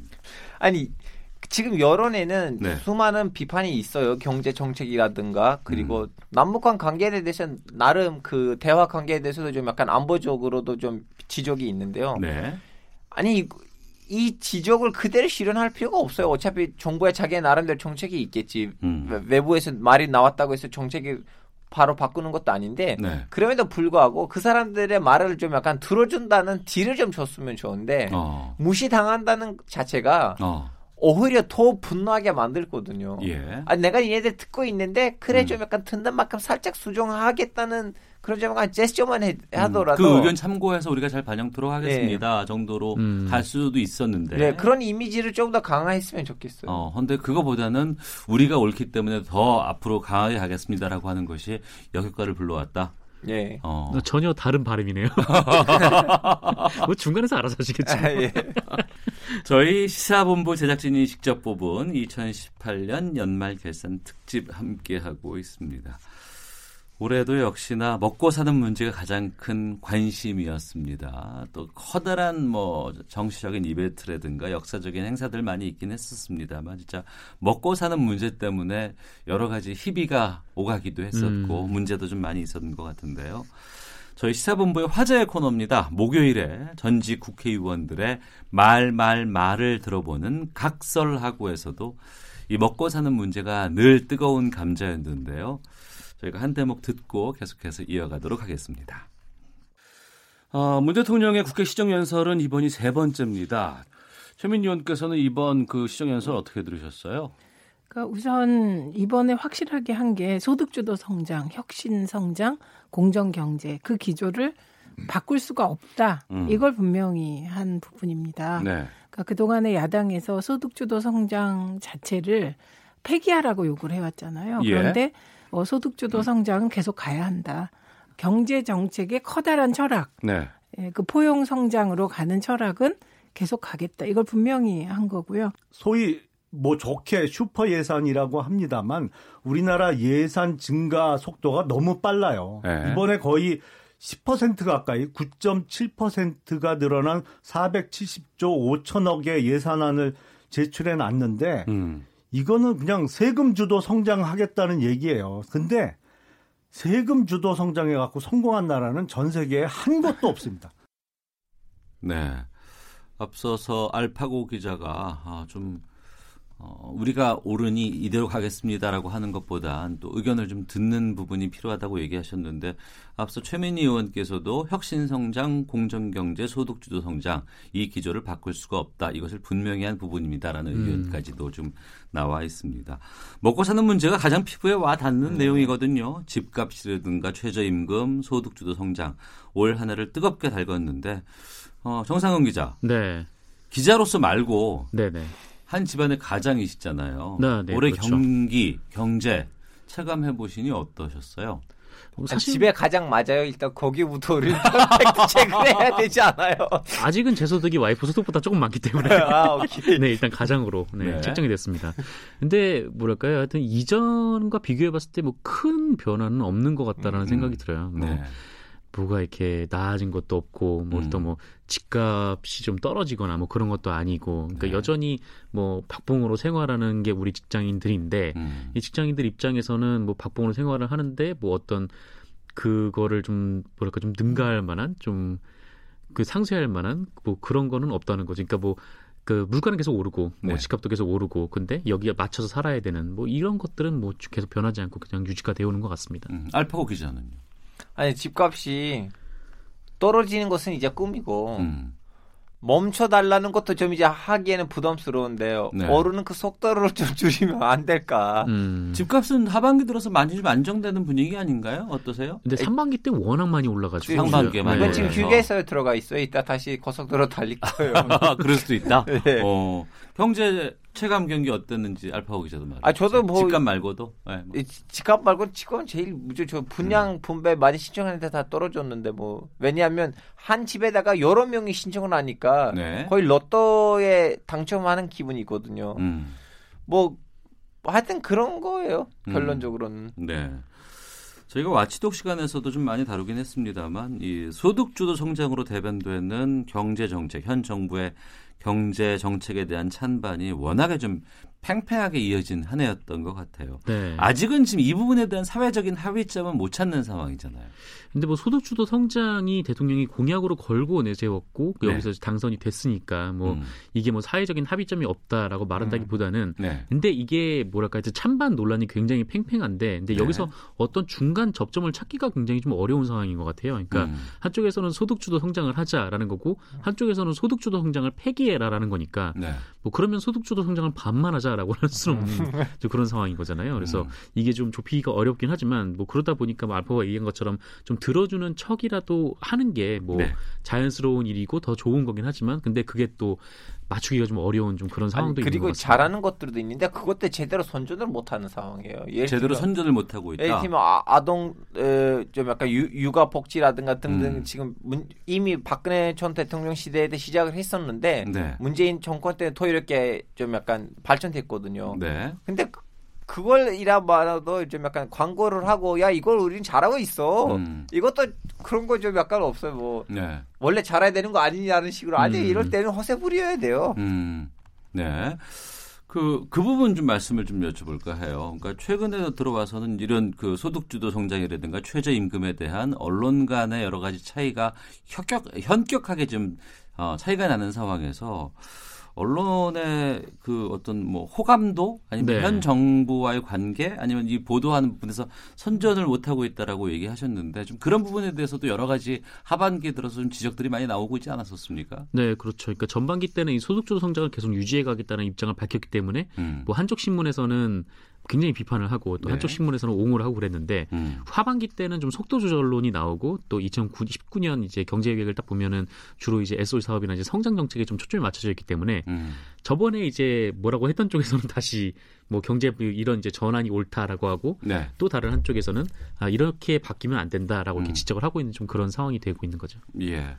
Speaker 11: 아니 지금 여론에는
Speaker 2: 네.
Speaker 11: 수많은 비판이 있어요. 경제 정책이라든가 그리고
Speaker 2: 음.
Speaker 11: 남북한 관계에 대해서 나름 그 대화 관계에 대해서도 좀 약간 안보적으로도 좀 지적이 있는데요.
Speaker 2: 네.
Speaker 11: 아니 이- 이 지적을 그대로 실현할 필요가 없어요. 어차피 정부의 자기 나름대로 정책이 있겠지.
Speaker 2: 음.
Speaker 11: 외- 외부에서 말이 나왔다고 해서 정책이 바로 바꾸는 것도 아닌데
Speaker 2: 네.
Speaker 11: 그럼에도 불구하고 그 사람들의 말을 좀 약간 들어준다는 딜을 좀 줬으면 좋은데
Speaker 2: 어.
Speaker 11: 무시당한다는 자체가
Speaker 2: 어.
Speaker 11: 오히려 더 분노하게 만들거든요.
Speaker 2: 예.
Speaker 11: 아, 내가 얘네들 듣고 있는데 그래
Speaker 2: 음.
Speaker 11: 좀 약간 듣는 만큼 살짝 수정하겠다는 그런 좀 약간 제스처만 해- 하더라도
Speaker 2: 그 의견 참고해서 우리가 잘 반영토록 하겠습니다. 정도로
Speaker 12: 음.
Speaker 2: 갈 수도 있었는데.
Speaker 11: 네, 그런 이미지를 좀더 강화했으면 좋겠어요.
Speaker 2: 어, 근데 그거보다는 우리가 옳기 때문에 더 앞으로 강하게 가겠습니다라고 하는 것이 역효과를 불러왔다.
Speaker 11: 예.
Speaker 2: 어.
Speaker 12: 전혀 다른 발음이네요. 뭐 중간에서 알아서 하시겠죠.
Speaker 11: 아, 예.
Speaker 2: 저희 시사본부 제작진이 직접 뽑은 2018년 연말 결산 특집 함께하고 있습니다. 올해도 역시나 먹고 사는 문제가 가장 큰 관심이었습니다. 또 커다란 뭐 정치적인 이벤트라든가 역사적인 행사들 많이 있긴 했었습니다만 진짜 먹고 사는 문제 때문에 여러 가지 희비가 오가기도 했었고
Speaker 12: 음.
Speaker 2: 문제도 좀 많이 있었던 것 같은데요. 저희 시사본부의 화제의 코너입니다. 목요일에 전직 국회의원들의 말, 말, 말을 들어보는 각설하고에서도 이 먹고 사는 문제가 늘 뜨거운 감자였는데요. 저희가 한 대목 듣고 계속해서 이어가도록 하겠습니다. 어, 문 대통령의 국회 시정연설은 이번이 세 번째입니다. 최민희 의원께서는 이번 그 시정연설 어떻게 들으셨어요?
Speaker 19: 그러니까 우선 이번에 확실하게 한 게 소득주도 성장, 혁신 성장, 공정 경제 그 기조를 바꿀 수가 없다.
Speaker 2: 음.
Speaker 19: 이걸 분명히 한 부분입니다.
Speaker 2: 네.
Speaker 19: 그러니까 그동안에 야당에서 소득주도 성장 자체를 폐기하라고 요구를 해왔잖아요.
Speaker 2: 예.
Speaker 19: 그런데 어, 소득주도 성장은 계속 가야 한다. 경제 정책의 커다란 철학,
Speaker 2: 네.
Speaker 19: 예, 그 포용 성장으로 가는 철학은 계속 가겠다. 이걸 분명히 한 거고요.
Speaker 20: 소위 뭐 좋게 슈퍼 예산이라고 합니다만 우리나라 예산 증가 속도가 너무 빨라요.
Speaker 2: 네.
Speaker 20: 이번에 거의 10% 가까이 9.7%가 늘어난 470조 5천억의 예산안을 제출해 놨는데
Speaker 2: 음.
Speaker 20: 이거는 그냥 세금 주도 성장하겠다는 얘기예요. 근데 세금 주도 성장해 갖고 성공한 나라는 전 세계에 한 곳도 없습니다.
Speaker 2: 네. 앞서서 알파고 기자가 아, 좀 어, 우리가 옳으니 이대로 가겠습니다라고 하는 것보단 또 의견을 좀 듣는 부분이 필요하다고 얘기하셨는데 앞서 최민희 의원께서도 혁신 성장, 공정 경제, 소득 주도 성장 이 기조를 바꿀 수가 없다. 이것을 분명히 한 부분입니다라는
Speaker 12: 음.
Speaker 2: 의견까지도 좀 나와 있습니다. 먹고 사는 문제가 가장 피부에 와 닿는
Speaker 12: 음.
Speaker 2: 내용이거든요. 집값이라든가 최저임금, 소득 주도 성장 올한 해를 뜨겁게 달궜는데 어, 정상훈 기자.
Speaker 12: 네.
Speaker 2: 기자로서 말고
Speaker 12: 네네.
Speaker 2: 한 집안의 가장이시잖아요.
Speaker 12: 네, 네,
Speaker 2: 올해
Speaker 12: 그렇죠.
Speaker 2: 경기, 경제 체감해 보시니 어떠셨어요?
Speaker 11: 아, 집에 가장 맞아요. 일단 거기부터 우리 팩트 체크를 해야 되지 않아요?
Speaker 12: 아직은 제 소득이 와이프 소득보다 조금 많기 때문에
Speaker 11: 아.
Speaker 12: 네 일단 가장으로 네,
Speaker 2: 네.
Speaker 12: 책정이 됐습니다. 근데 뭐랄까요, 하여튼 이전과 비교해 봤을 때 뭐 큰 변화는 없는 것 같다라는
Speaker 2: 음.
Speaker 12: 생각이 들어요. 뭐
Speaker 2: 네.
Speaker 12: 뭐가 이렇게 나아진 것도 없고 뭐
Speaker 2: 음.
Speaker 12: 또뭐 집값이 좀 떨어지거나 뭐 그런 것도 아니고 그러니까
Speaker 2: 네.
Speaker 12: 여전히 뭐 박봉으로 생활하는 게 우리 직장인들인데
Speaker 2: 음.
Speaker 12: 이 직장인들 입장에서는 뭐 박봉으로 생활을 하는데 뭐 어떤 그거를 좀 뭐랄까 좀 능가할 만한 좀 그 상쇄할 만한 뭐 그런 거는 없다는 거죠. 그러니까 뭐 그 물가는 계속 오르고 뭐
Speaker 2: 네.
Speaker 12: 집값도 계속 오르고 근데 여기에 맞춰서 살아야 되는 뭐 이런 것들은 뭐 계속 변하지 않고 그냥 유지가 되어 오는 것 같습니다.
Speaker 2: 음, 알파고 기자는요.
Speaker 11: 아니 집값이 떨어지는 것은 이제 꿈이고
Speaker 2: 음.
Speaker 11: 멈춰 달라는 것도 좀 이제 하기에는 부담스러운데요.
Speaker 2: 네.
Speaker 11: 오르는 그 속도를 좀 줄이면 안 될까?
Speaker 12: 음.
Speaker 2: 집값은 하반기 들어서 많이 좀 안정되는 분위기 아닌가요? 어떠세요?
Speaker 12: 근데 상반기 때 워낙 많이 올라가지고
Speaker 2: 상반기에 많이
Speaker 11: 이건 지금. 휴게소에 들어가 있어요. 이따 다시 고속도로 달릴 거예요.
Speaker 2: 아, 그럴 수도 있다.
Speaker 11: 네.
Speaker 2: 어, 경제 체감 경기 어땠는지 알파고 기자도 말해.
Speaker 11: 아, 저도 뭐-
Speaker 2: 집값 말고도. 네, 뭐.
Speaker 11: 집값 말고 집값은 제일 무조 저 분양 분배 많이 신청하는데 다 떨어졌는데 뭐 왜냐하면 한 집에다가 여러 명이 신청을 하니까
Speaker 2: 네.
Speaker 11: 거의 로또에 당첨하는 기분이거든요.
Speaker 2: 음.
Speaker 11: 뭐 하여튼 그런 거예요.
Speaker 2: 음.
Speaker 11: 결론적으로는.
Speaker 2: 네. 저희가 와치독 시간에서도 좀 많이 다루긴 했습니다만 이 소득주도 성장으로 대변되는 경제 정책, 현 정부의 경제 정책에 대한 찬반이 워낙에 좀 팽팽하게 이어진 한 해였던 것 같아요.
Speaker 12: 네.
Speaker 2: 아직은 지금 이 부분에 대한 사회적인 합의점은 못 찾는 상황이잖아요.
Speaker 12: 근데 뭐 소득주도 성장이 대통령이 공약으로 걸고 내세웠고
Speaker 2: 네.
Speaker 12: 여기서 당선이 됐으니까 뭐
Speaker 2: 음.
Speaker 12: 이게 뭐 사회적인 합의점이 없다라고 말한다기보다는
Speaker 2: 네.
Speaker 12: 근데 이게 뭐랄까 이제 찬반 논란이 굉장히 팽팽한데 근데
Speaker 2: 네.
Speaker 12: 여기서 어떤 중간 접점을 찾기가 굉장히 좀 어려운 상황인 것 같아요. 그러니까
Speaker 2: 음.
Speaker 12: 한쪽에서는 소득주도 성장을 하자라는 거고 한쪽에서는 소득주도 성장을 폐기해라라는 거니까
Speaker 2: 네.
Speaker 12: 뭐 그러면 소득주도 성장을 반만 하자라고 할 수는 없는 좀 그런 상황인 거잖아요. 그래서
Speaker 2: 음.
Speaker 12: 이게 좀 좁히기가 어렵긴 하지만 뭐 그러다 보니까 뭐 알파가 얘기한 것처럼 좀 들어주는 척이라도 하는 게뭐
Speaker 2: 네.
Speaker 12: 자연스러운 일이고 더 좋은 거긴 하지만 근데 그게 또 맞추기가 좀 어려운 좀 그런
Speaker 11: 아니,
Speaker 12: 상황도 있는 것
Speaker 11: 그리고
Speaker 12: 같습니다.
Speaker 11: 잘하는 것들도 있는데 그것도 제대로 선전을 못하는 상황이에요.
Speaker 2: 제대로
Speaker 11: 들면-
Speaker 2: 선전을 못 하고 있다.
Speaker 11: 예를 들면 아, 아동 에, 좀 약간 유, 육아 복지라든가 등등
Speaker 2: 음.
Speaker 11: 지금 문, 이미 박근혜 전 대통령 시대에 시작을 했었는데
Speaker 2: 네.
Speaker 11: 문재인 정권 때 더 이렇게 좀 약간 발전됐거든요.
Speaker 2: 네.
Speaker 11: 근데 그- 그걸 이라봐도 좀 약간 광고를 하고 야 이걸 우리는 잘하고 있어.
Speaker 2: 음.
Speaker 11: 이것도 그런 거 좀 약간 없어요. 뭐
Speaker 2: 네.
Speaker 11: 원래 잘해야 되는 거 아니냐는 식으로 아니
Speaker 12: 음.
Speaker 11: 이럴 때는 허세 부려야 돼요.
Speaker 2: 음, 네. 그, 그 부분 좀 말씀을 좀 여쭤볼까 해요. 그러니까 최근에 들어와서는 이런 그 소득주도 성장이라든가 최저임금에 대한 언론 간의 여러 가지 차이가 혁격, 현격하게 좀 어, 차이가 나는 상황에서 언론의 그 어떤 뭐 호감도 아니면
Speaker 12: 네.
Speaker 2: 현 정부와의 관계 아니면 이 보도하는 부분에서 선전을 못 하고 있다라고 얘기하셨는데 좀 그런 부분에 대해서도 여러 가지 하반기에 들어서 좀 지적들이 많이 나오고 있지 않았었습니까?
Speaker 12: 네, 그렇죠. 그러니까 전반기 때는 이 소득주도 성장을 계속 유지해 가겠다는 입장을 밝혔기 때문에
Speaker 2: 음.
Speaker 12: 뭐 한쪽 신문에서는 굉장히 비판을 하고 또
Speaker 2: 네.
Speaker 12: 한쪽 신문에서는 옹호를 하고 그랬는데
Speaker 2: 음.
Speaker 12: 하반기 때는 좀 속도 조절론이 나오고 또 2019년 이제 경제 계획을 딱 보면은 주로 이제 SOE 사업이나 이제 성장 정책에 좀 초점이 맞춰져 있기 때문에
Speaker 2: 음.
Speaker 12: 저번에 이제 뭐라고 했던 쪽에서는 다시 뭐 경제 이런 이제 전환이 옳다라고 하고
Speaker 2: 네.
Speaker 12: 또 다른 한쪽에서는 아 이렇게 바뀌면 안 된다라고 이렇게
Speaker 2: 음.
Speaker 12: 지적을 하고 있는 좀 그런 상황이 되고 있는 거죠.
Speaker 2: 예.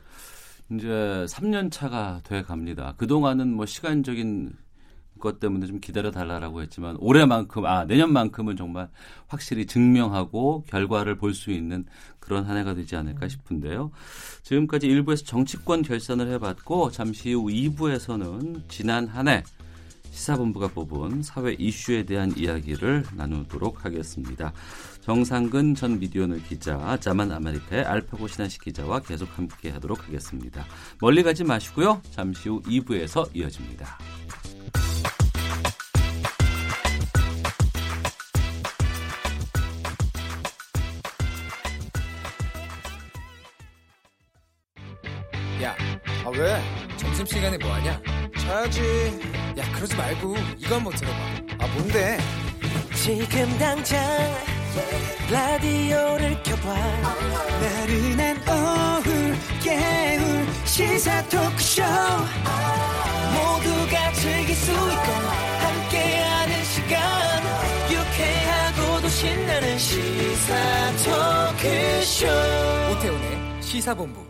Speaker 2: 이제 3년 차가 돼 갑니다. 그동안은 뭐 시간적인 것 때문에 좀 기다려 달라라고 했지만 올해만큼 아 내년만큼은 정말 확실히 증명하고 결과를 볼 수 있는 그런 한 해가 되지 않을까 싶은데요. 지금까지 1부에서 정치권 결산을 해봤고 잠시 후 2부에서는 지난 한 해 시사본부가 뽑은 사회 이슈에 대한 이야기를 나누도록 하겠습니다. 정상근 전 미디어널 기자, 자만 아메리카의 알파고 신한식 기자와 계속 함께 하도록 하겠습니다. 멀리 가지 마시고요. 잠시 후 2부에서 이어집니다.
Speaker 21: 야, 아 왜? 점심시간에 뭐하냐? 자야지. 야, 그러지 말고 이거 한번 들어봐. 아, 뭔데?
Speaker 22: 지금 당장 라디오를 켜봐. 나른한 오후 깨울 시사 토크쇼. 모두가 즐길 수 있고 함께하는 시간. 유쾌하고도 신나는 시사 토크쇼.
Speaker 21: 오태훈의 시사본부.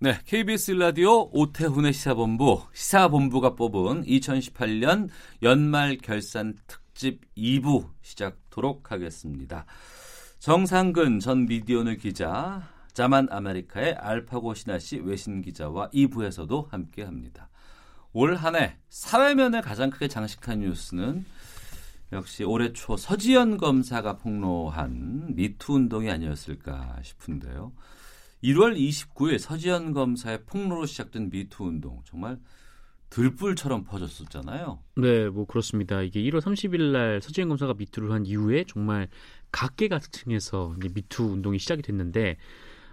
Speaker 2: 네, KBS 라디오 오태훈의 시사본부, 시사본부가 뽑은 2018년 연말 결산 특 집 2부 시작토록 하겠습니다. 정상근 전 미디어널 기자, 자만 아메리카의 알파고 신하 씨 외신 기자와 2부에서도 함께합니다. 올 한 해 사회면을 가장 크게 장식한 뉴스는 역시 올해 초 서지현 검사가 폭로한 미투 운동이 아니었을까 싶은데요. 1월 29일 서지현 검사의 폭로로 시작된 미투 운동 정말 들불처럼 퍼졌었잖아요.
Speaker 12: 네, 뭐 그렇습니다. 이게 1월 30일 날 서지현 검사가 미투를 한 이후에 정말 각계각층에서 이제 미투 운동이 시작이 됐는데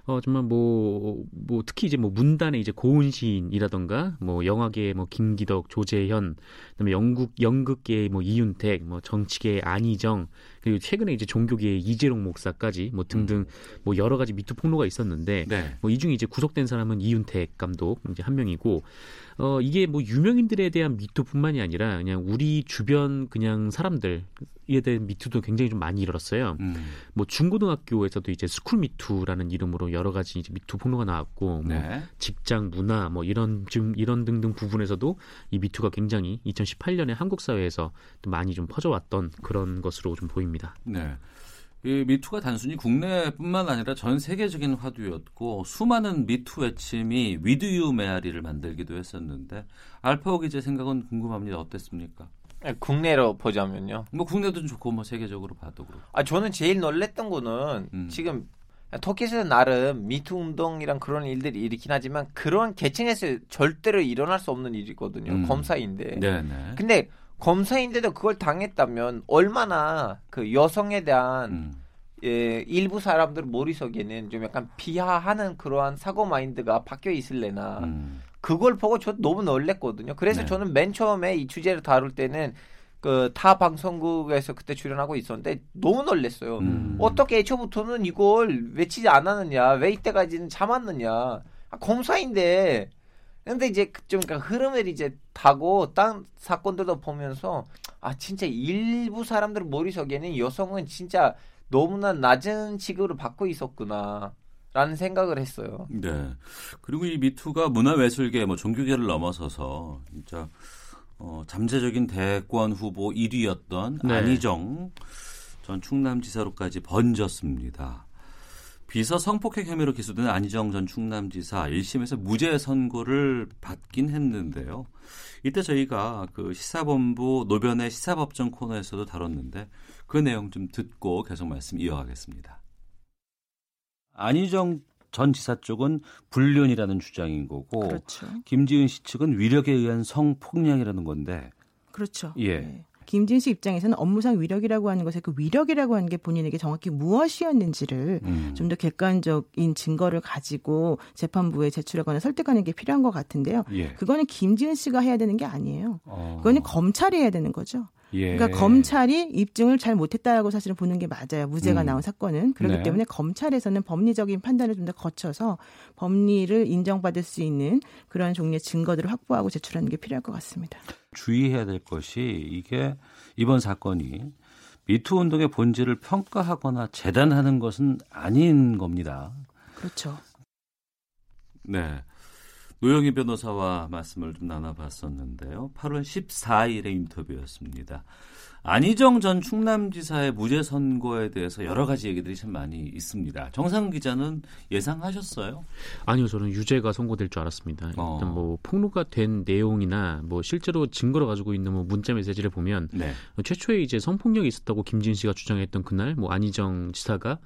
Speaker 12: 어 정말 뭐, 뭐 특히 이제 뭐 문단에 이제 고은 시인이라던가 뭐 영화계의 뭐 김기덕, 조재현, 그다음에 영국 연극계의 뭐 이윤택, 뭐 정치계의 안희정, 그리고 최근에 이제 종교계의 이재록 목사까지 뭐 등등 음. 뭐 여러 가지 미투 폭로가 있었는데 네. 뭐 이 중에 이제 구속된 사람은 이윤택 감독 이제 한 명이고 어 이게 뭐 유명인들에 대한 미투뿐만이 아니라 그냥 우리 주변 그냥 사람들에 대한 미투도 굉장히 좀 많이 일어났어요. 음. 뭐 중고등학교에서도 이제 스쿨 미투라는 이름으로 여러 가지 이제 미투 폭로가 나왔고 뭐 네. 직장 문화 뭐 이런 좀 이런 등등 부분에서도 이 미투가 굉장히 2018년에 한국 사회에서 또 많이 좀 퍼져왔던 그런 것으로 좀 보입니다.
Speaker 2: 네. 이 미투가 단순히 국내뿐만 아니라 전 세계적인 화두였고 수많은 미투 외침이 위드유 메아리를 만들기도 했었는데 알파오 기자 생각은 궁금합니다. 어땠습니까?
Speaker 11: 네, 국내로 보자면요.
Speaker 2: 뭐 국내도 좋고 뭐 세계적으로 봐도 그렇고.
Speaker 11: 아 저는 제일 놀랬던 거는 음. 지금 터키에서 나름 미투 운동이랑 그런 일들이 일으키긴 하지만 그런 계층에서 절대로 일어날 수 없는 일이거든요. 음. 검사인데. 네네. 근데 검사인데도 그걸 당했다면 얼마나 그 여성에 대한 음. 예, 일부 사람들 머릿속에는 좀 약간 비하하는 그러한 사고 마인드가 바뀌어 있을래나 음. 그걸 보고 저도 너무 놀랬거든요. 그래서 네. 저는 맨 처음에 이 주제를 다룰 때는 그 타 방송국에서 그때 출연하고 있었는데 너무 놀랬어요. 음. 어떻게 애초부터는 이걸 외치지 않았느냐? 왜 이때까지는 참았느냐? 아, 검사인데 근데 이제 좀 그러니까 흐름을 이제 타고 딴 사건들도 보면서 아 진짜 일부 사람들 머릿속에는 여성은 진짜 너무나 낮은 취급을 받고 있었구나. 라는 생각을 했어요.
Speaker 2: 네. 그리고 이 미투가 문화예술계, 뭐 종교계를 넘어서서 진짜 어, 잠재적인 대권 후보 1위였던 네. 안희정 전 충남지사로까지 번졌습니다. 비서 성폭행 혐의로 기소된 안희정 전 충남지사 1심에서 무죄 선고를 받긴 했는데요. 이때 저희가 그 시사본부 노변의 시사법정 코너에서도 다뤘는데 그 내용 좀 듣고 계속 말씀 이어가겠습니다. 안희정 전 지사 쪽은 불륜이라는 주장인 거고 그렇죠. 김지은 씨 측은 위력에 의한 성폭력이라는 건데
Speaker 23: 그렇죠.
Speaker 2: 예. 네.
Speaker 23: 김진 씨 입장에서는 업무상 위력이라고 하는 것에 그 위력이라고 하는 게 본인에게 정확히 무엇이었는지를 음. 좀더 객관적인 증거를 가지고 재판부에 제출하거나 설득하는 게 필요한 것 같은데요. 예. 그거는 김지은 씨가 해야 되는 게 아니에요. 어. 그거는 검찰이 해야 되는 거죠. 예. 그러니까 검찰이 입증을 잘 못했다라고 사실은 보는 게 맞아요. 무죄가 음. 나온 사건은 그렇기 네. 때문에 검찰에서는 법리적인 판단을 좀 더 거쳐서 법리를 인정받을 수 있는 그런 종류의 증거들을 확보하고 제출하는 게 필요할 것 같습니다.
Speaker 2: 주의해야 될 것이 이게 이번 사건이 미투 운동의 본질을 평가하거나 재단하는 것은 아닌 겁니다.
Speaker 23: 그렇죠.
Speaker 2: 네. 노영희 변호사와 말씀을 좀 나눠봤었는데요. 8월 14일의 인터뷰였습니다. 안희정 전 충남지사의 무죄 선고에 대해서 여러 가지 얘기들이 참 많이 있습니다. 정상 기자는 예상하셨어요?
Speaker 12: 아니요, 저는 유죄가 선고될 줄 알았습니다.
Speaker 2: 어.
Speaker 12: 일단 뭐 폭로가 된 내용이나 뭐 실제로 증거로 가지고 있는 뭐 문자 메시지를 보면
Speaker 2: 네.
Speaker 12: 최초에 이제 성폭력이 있었다고 김진 씨가 주장했던 그날 뭐 안희정 지사가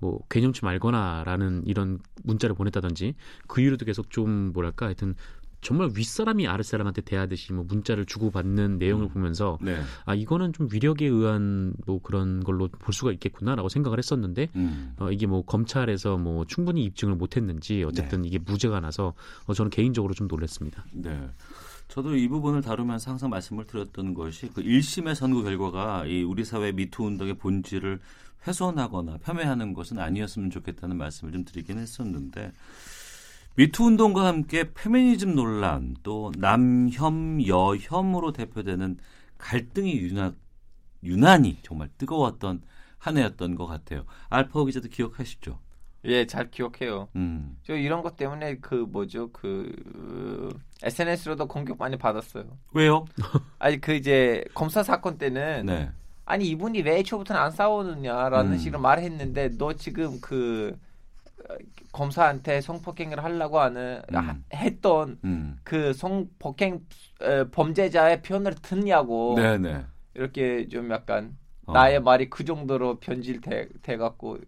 Speaker 12: 뭐 개념치 말거나라는 이런 문자를 보냈다든지 그 이후로도 계속 좀 뭐랄까 하여튼 정말 윗사람이 아랫사람한테 대하듯이 뭐 문자를 주고받는 내용을 보면서
Speaker 2: 네.
Speaker 12: 아 이거는 좀 위력에 의한 뭐 그런 걸로 볼 수가 있겠구나라고 생각을 했었는데
Speaker 2: 음.
Speaker 12: 어, 이게 뭐 검찰에서 뭐 충분히 입증을 못했는지 어쨌든 이게 무죄가 나서 어, 저는 개인적으로 좀 놀랐습니다.
Speaker 2: 네. 저도 이 부분을 다루면서 항상 말씀을 드렸던 것이 그 1심의 선고 결과가 이 우리 사회 미투 운동의 본질을 훼손하거나 폄훼하는 것은 아니었으면 좋겠다는 말씀을 좀 드리긴 했었는데 미투 운동과 함께 페미니즘 논란 또 남혐 여혐으로 대표되는 갈등이 유나, 유난히 정말 뜨거웠던 한 해였던 것 같아요. 알파오 기자도 기억하시죠?
Speaker 11: 예, 잘 기억해요.
Speaker 2: 음.
Speaker 11: 저 이런 것 때문에 그 뭐죠 그 SNS로도 공격 많이 받았어요.
Speaker 2: 왜요?
Speaker 11: 아니 그 이제 검사 사건 때는
Speaker 2: 네.
Speaker 11: 아니 이분이 왜 애초부터는 안 싸우느냐라는
Speaker 2: 음.
Speaker 11: 식으로 말했는데 너 지금 그 어, 검사한테 성폭행을 하려고 하는 하- 했던
Speaker 2: 음.
Speaker 11: 그 성폭행 어, 범죄자의 표현을 듣냐고
Speaker 2: 네네.
Speaker 11: 이렇게 좀 약간
Speaker 2: 어.
Speaker 11: 나의 말이 그 정도로 변질돼 돼 갖고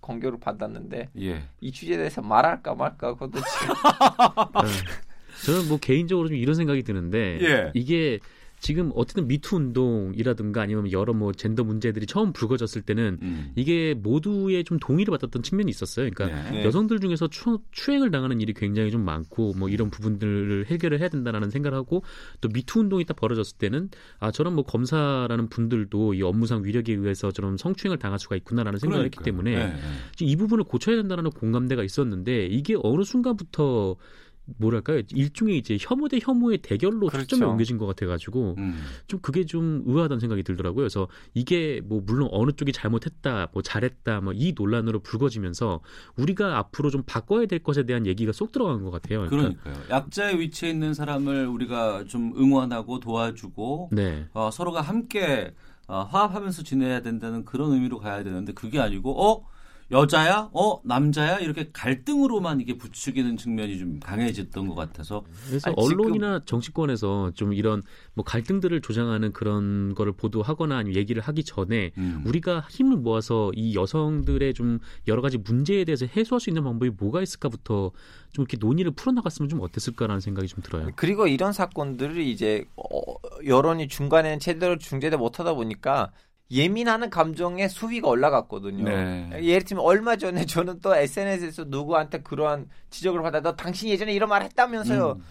Speaker 11: 공격을 받았는데
Speaker 2: 예.
Speaker 11: 이 주제에 대해서 말할까 말까 그것도 지금
Speaker 12: 저는 뭐 개인적으로 좀 이런 생각이 드는데
Speaker 11: 예.
Speaker 12: 이게 지금 어쨌든 미투 운동이라든가 아니면 여러 뭐 젠더 문제들이 처음 불거졌을 때는
Speaker 2: 음.
Speaker 12: 이게 모두의 좀 동의를 받았던 측면이 있었어요. 그러니까
Speaker 11: 네.
Speaker 12: 여성들 중에서 추, 추행을 당하는 일이 굉장히 좀 많고 뭐 이런 부분들을 해결을 해야 된다라는 생각을 하고 또 미투 운동이 딱 벌어졌을 때는 아 저런 뭐 검사라는 분들도 이 업무상 위력에 의해서 저런 성추행을 당할 수가 있구나라는 생각을 했기
Speaker 2: 그러니까요.
Speaker 12: 때문에
Speaker 2: 네, 네.
Speaker 12: 지금 이 부분을 고쳐야 된다는 공감대가 있었는데 이게 어느 순간부터 뭐랄까요 일종의 이제 혐오 대 혐오의 대결로 초점이
Speaker 11: 그렇죠.
Speaker 12: 옮겨진 것 같아가지고
Speaker 2: 음.
Speaker 12: 좀 그게 좀 의아하다는 생각이 들더라고요. 그래서 이게 뭐 물론 어느 쪽이 잘못했다, 뭐 잘했다, 뭐 이 논란으로 불거지면서 우리가 앞으로 좀 바꿔야 될 것에 대한 얘기가 쏙 들어간 것 같아요. 그러니까
Speaker 2: 그러니까요. 약자의 위치에 있는 사람을 우리가 좀 응원하고 도와주고
Speaker 12: 네.
Speaker 2: 어, 서로가 함께 어, 화합하면서 지내야 된다는 그런 의미로 가야 되는데 그게 아니고 어 여자야, 어 남자야 이렇게 갈등으로만 이게 부추기는 측면이 좀 강해졌던 것 같아서
Speaker 12: 그래서
Speaker 2: 아니,
Speaker 12: 언론이나 정치권에서 좀 이런 뭐 갈등들을 조장하는 그런 거를 보도하거나 아니면 얘기를 하기 전에
Speaker 2: 음.
Speaker 12: 우리가 힘을 모아서 이 여성들의 좀 여러 가지 문제에 대해서 해소할 수 있는 방법이 뭐가 있을까부터 좀 이렇게 논의를 풀어나갔으면 좀 어땠을까라는 생각이 좀 들어요.
Speaker 11: 그리고 이런 사건들을 이제 어, 여론이 중간에는 제대로 중재를 못하다 보니까 예민하는 감정의 수위가 올라갔거든요.
Speaker 2: 네.
Speaker 11: 예를 들면 얼마 전에 저는 또 SNS에서 누구한테 그러한 지적을 받아 너 당신 예전에 이런 말 했다면서요.
Speaker 2: 음.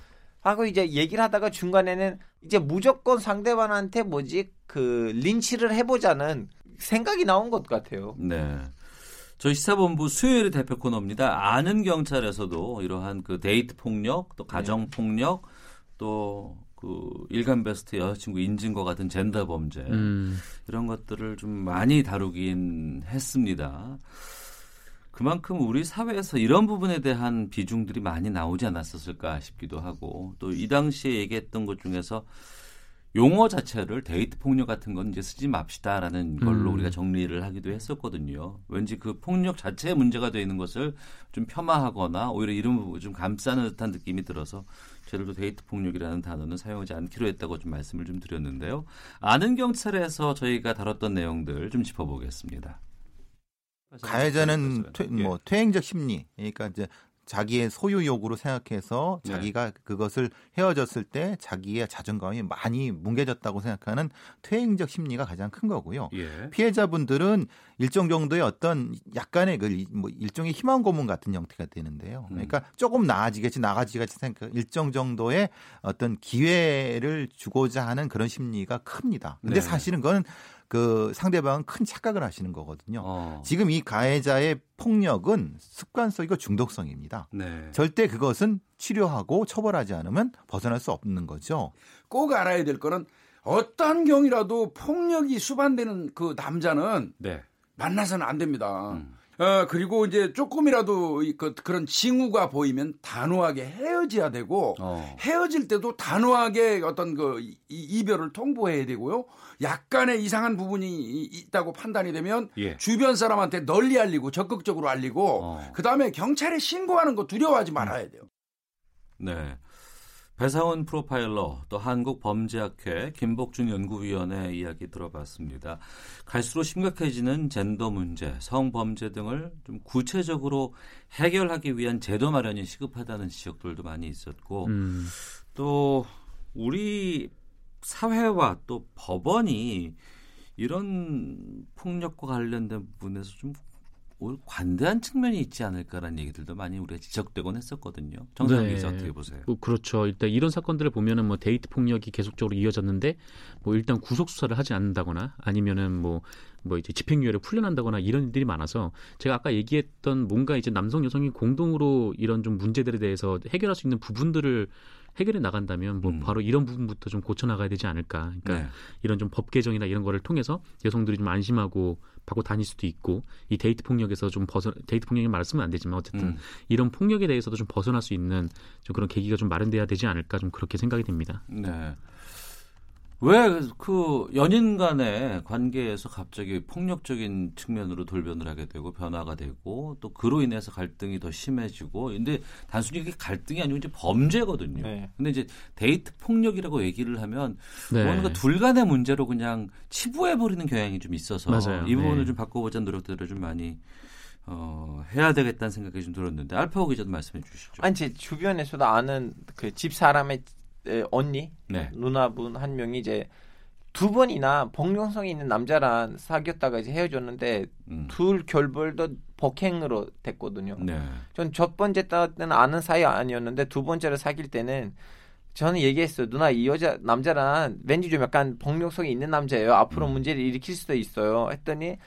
Speaker 11: 하고 이제 얘기를 하다가 중간에는 이제 무조건 상대방한테 뭐지 그 린치를 해보자는 생각이 나온 것 같아요.
Speaker 2: 네. 저희 시사본부 수요일의 대표 코너입니다. 아는 경찰에서도 이러한 그 데이트 폭력, 또 가정 폭력, 또 그 일간 베스트 여자친구 인증과 같은 젠더 범죄
Speaker 12: 음.
Speaker 2: 이런 것들을 좀 많이 다루긴 했습니다. 그만큼 우리 사회에서 이런 부분에 대한 비중들이 많이 나오지 않았었을까 싶기도 하고 또 이 당시에 얘기했던 것 중에서 용어 자체를 데이트 폭력 같은 건 이제 쓰지 맙시다라는 걸로
Speaker 12: 음.
Speaker 2: 우리가 정리를 하기도 했었거든요. 왠지 그 폭력 자체에 문제가 되어 있는 것을 좀 폄하하거나 오히려 부분 좀 감싸는 듯한 느낌이 들어서 저희들도 데이트 폭력이라는 단어는 사용하지 않기로 했다고 좀 말씀을 좀 드렸는데요. 아는 경찰에서 저희가 다뤘던 내용들 좀 짚어보겠습니다.
Speaker 24: 가해자는 퇴, 뭐 퇴행적 심리, 그러니까 이제 자기의 소유욕으로 생각해서
Speaker 2: 네.
Speaker 24: 자기가 그것을 헤어졌을 때 자기의 자존감이 많이 뭉개졌다고 생각하는 퇴행적 심리가 가장 큰 거고요.
Speaker 2: 예.
Speaker 24: 피해자분들은 일정 정도의 어떤 약간의 그 뭐 일종의 희망 고문 같은 형태가 되는데요.
Speaker 2: 음.
Speaker 24: 그러니까 조금 나아지겠지, 나아지겠지 생각 일정 정도의 어떤 기회를 주고자 하는 그런 심리가 큽니다. 근데
Speaker 2: 네.
Speaker 24: 사실은 그건 그 상대방은 큰 착각을 하시는 거거든요.
Speaker 2: 어.
Speaker 24: 지금 이 가해자의 폭력은 습관성이고 중독성입니다.
Speaker 2: 네.
Speaker 24: 절대 그것은 치료하고 처벌하지 않으면 벗어날 수 없는 거죠.
Speaker 25: 꼭 알아야 될 거는 어떤 경이라도 폭력이 수반되는 그 남자는
Speaker 2: 네.
Speaker 25: 만나서는 안 됩니다.
Speaker 2: 음.
Speaker 25: 어, 그리고 이제 조금이라도 이- 그, 그런 징후가 보이면 단호하게 헤어져야 되고
Speaker 2: 어.
Speaker 25: 헤어질 때도 단호하게 어떤 그 이- 이별을 통보해야 되고요. 약간의 이상한 부분이 이- 있다고 판단이 되면
Speaker 2: 예.
Speaker 25: 주변 사람한테 널리 알리고 적극적으로 알리고
Speaker 2: 어.
Speaker 25: 그다음에 경찰에 신고하는 거 두려워하지 말아야 돼요.
Speaker 2: 네. 배상훈 프로파일러 또 한국범죄학회 김복준 연구위원의 이야기 들어봤습니다. 갈수록 심각해지는 젠더 문제, 성범죄 등을 좀 구체적으로 해결하기 위한 제도 마련이 시급하다는 지적들도 많이 있었고
Speaker 12: 음.
Speaker 2: 또 우리 사회와 또 법원이 이런 폭력과 관련된 부분에서 좀 오히려 관대한 측면이 있지 않을까라는 얘기들도 많이 우리가 지적되곤 했었거든요. 정상 기자 어떻게 보세요?
Speaker 12: 뭐 그렇죠. 일단 이런 사건들을 보면은 뭐 데이트 폭력이 계속적으로 이어졌는데 뭐 일단 구속 수사를 하지 않는다거나 아니면은 뭐뭐 이제 집행유예를 풀려난다거나 이런 일들이 많아서 제가 아까 얘기했던 뭔가 이제 남성 여성이 공동으로 이런 좀 문제들에 대해서 해결할 수 있는 부분들을 해결해 나간다면 뭐 바로 이런 부분부터 좀 고쳐 나가야 되지 않을까. 그러니까
Speaker 2: 네.
Speaker 12: 이런 좀 법 개정이나 이런 거를 통해서 여성들이 좀 안심하고 받고 다닐 수도 있고 이 데이트 폭력에서 좀 벗어 데이트 폭력이 말 쓰면 안 되지만 어쨌든
Speaker 2: 음.
Speaker 12: 이런 폭력에 대해서도 좀 벗어날 수 있는 좀 그런 계기가 좀 마련돼야 되지 않을까 좀 그렇게 생각이 됩니다.
Speaker 2: 네. 왜 그 연인 간의 관계에서 갑자기 폭력적인 측면으로 돌변을 하게 되고 변화가 되고 또 그로 인해서 갈등이 더 심해지고 근데 단순히 이게 갈등이 아니고 이제 범죄거든요.
Speaker 11: 네.
Speaker 2: 근데 이제 데이트 폭력이라고 얘기를 하면
Speaker 12: 네.
Speaker 2: 뭔가 둘 간의 문제로 그냥 치부해 버리는 경향이 좀 있어서
Speaker 12: 맞아요.
Speaker 2: 이 부분을
Speaker 12: 네.
Speaker 2: 좀 바꿔보자는 노력들을 좀 많이 어, 해야 되겠다는 생각이 좀 들었는데 알파고 기자도 말씀해 주시죠.
Speaker 11: 아니 제 주변에서도 아는 그 집 사람의 에, 언니
Speaker 2: 네.
Speaker 11: 누나분 한 명이 이제 두 번이나 복용성이 있는 남자랑 사귀었다가 이제 헤어졌는데 둘 결벌도 복행으로 됐거든요.
Speaker 2: 네.
Speaker 11: 전첫 번째 때는 아는 사이 아니었는데 두 번째를 사귈 때는 저는 얘기했어요. 누나 이 여자 남자랑 왠지 좀 약간 복용성이 있는 남자예요.
Speaker 2: 음.
Speaker 11: 앞으로 문제를 일으킬 수도 있어요. 했더니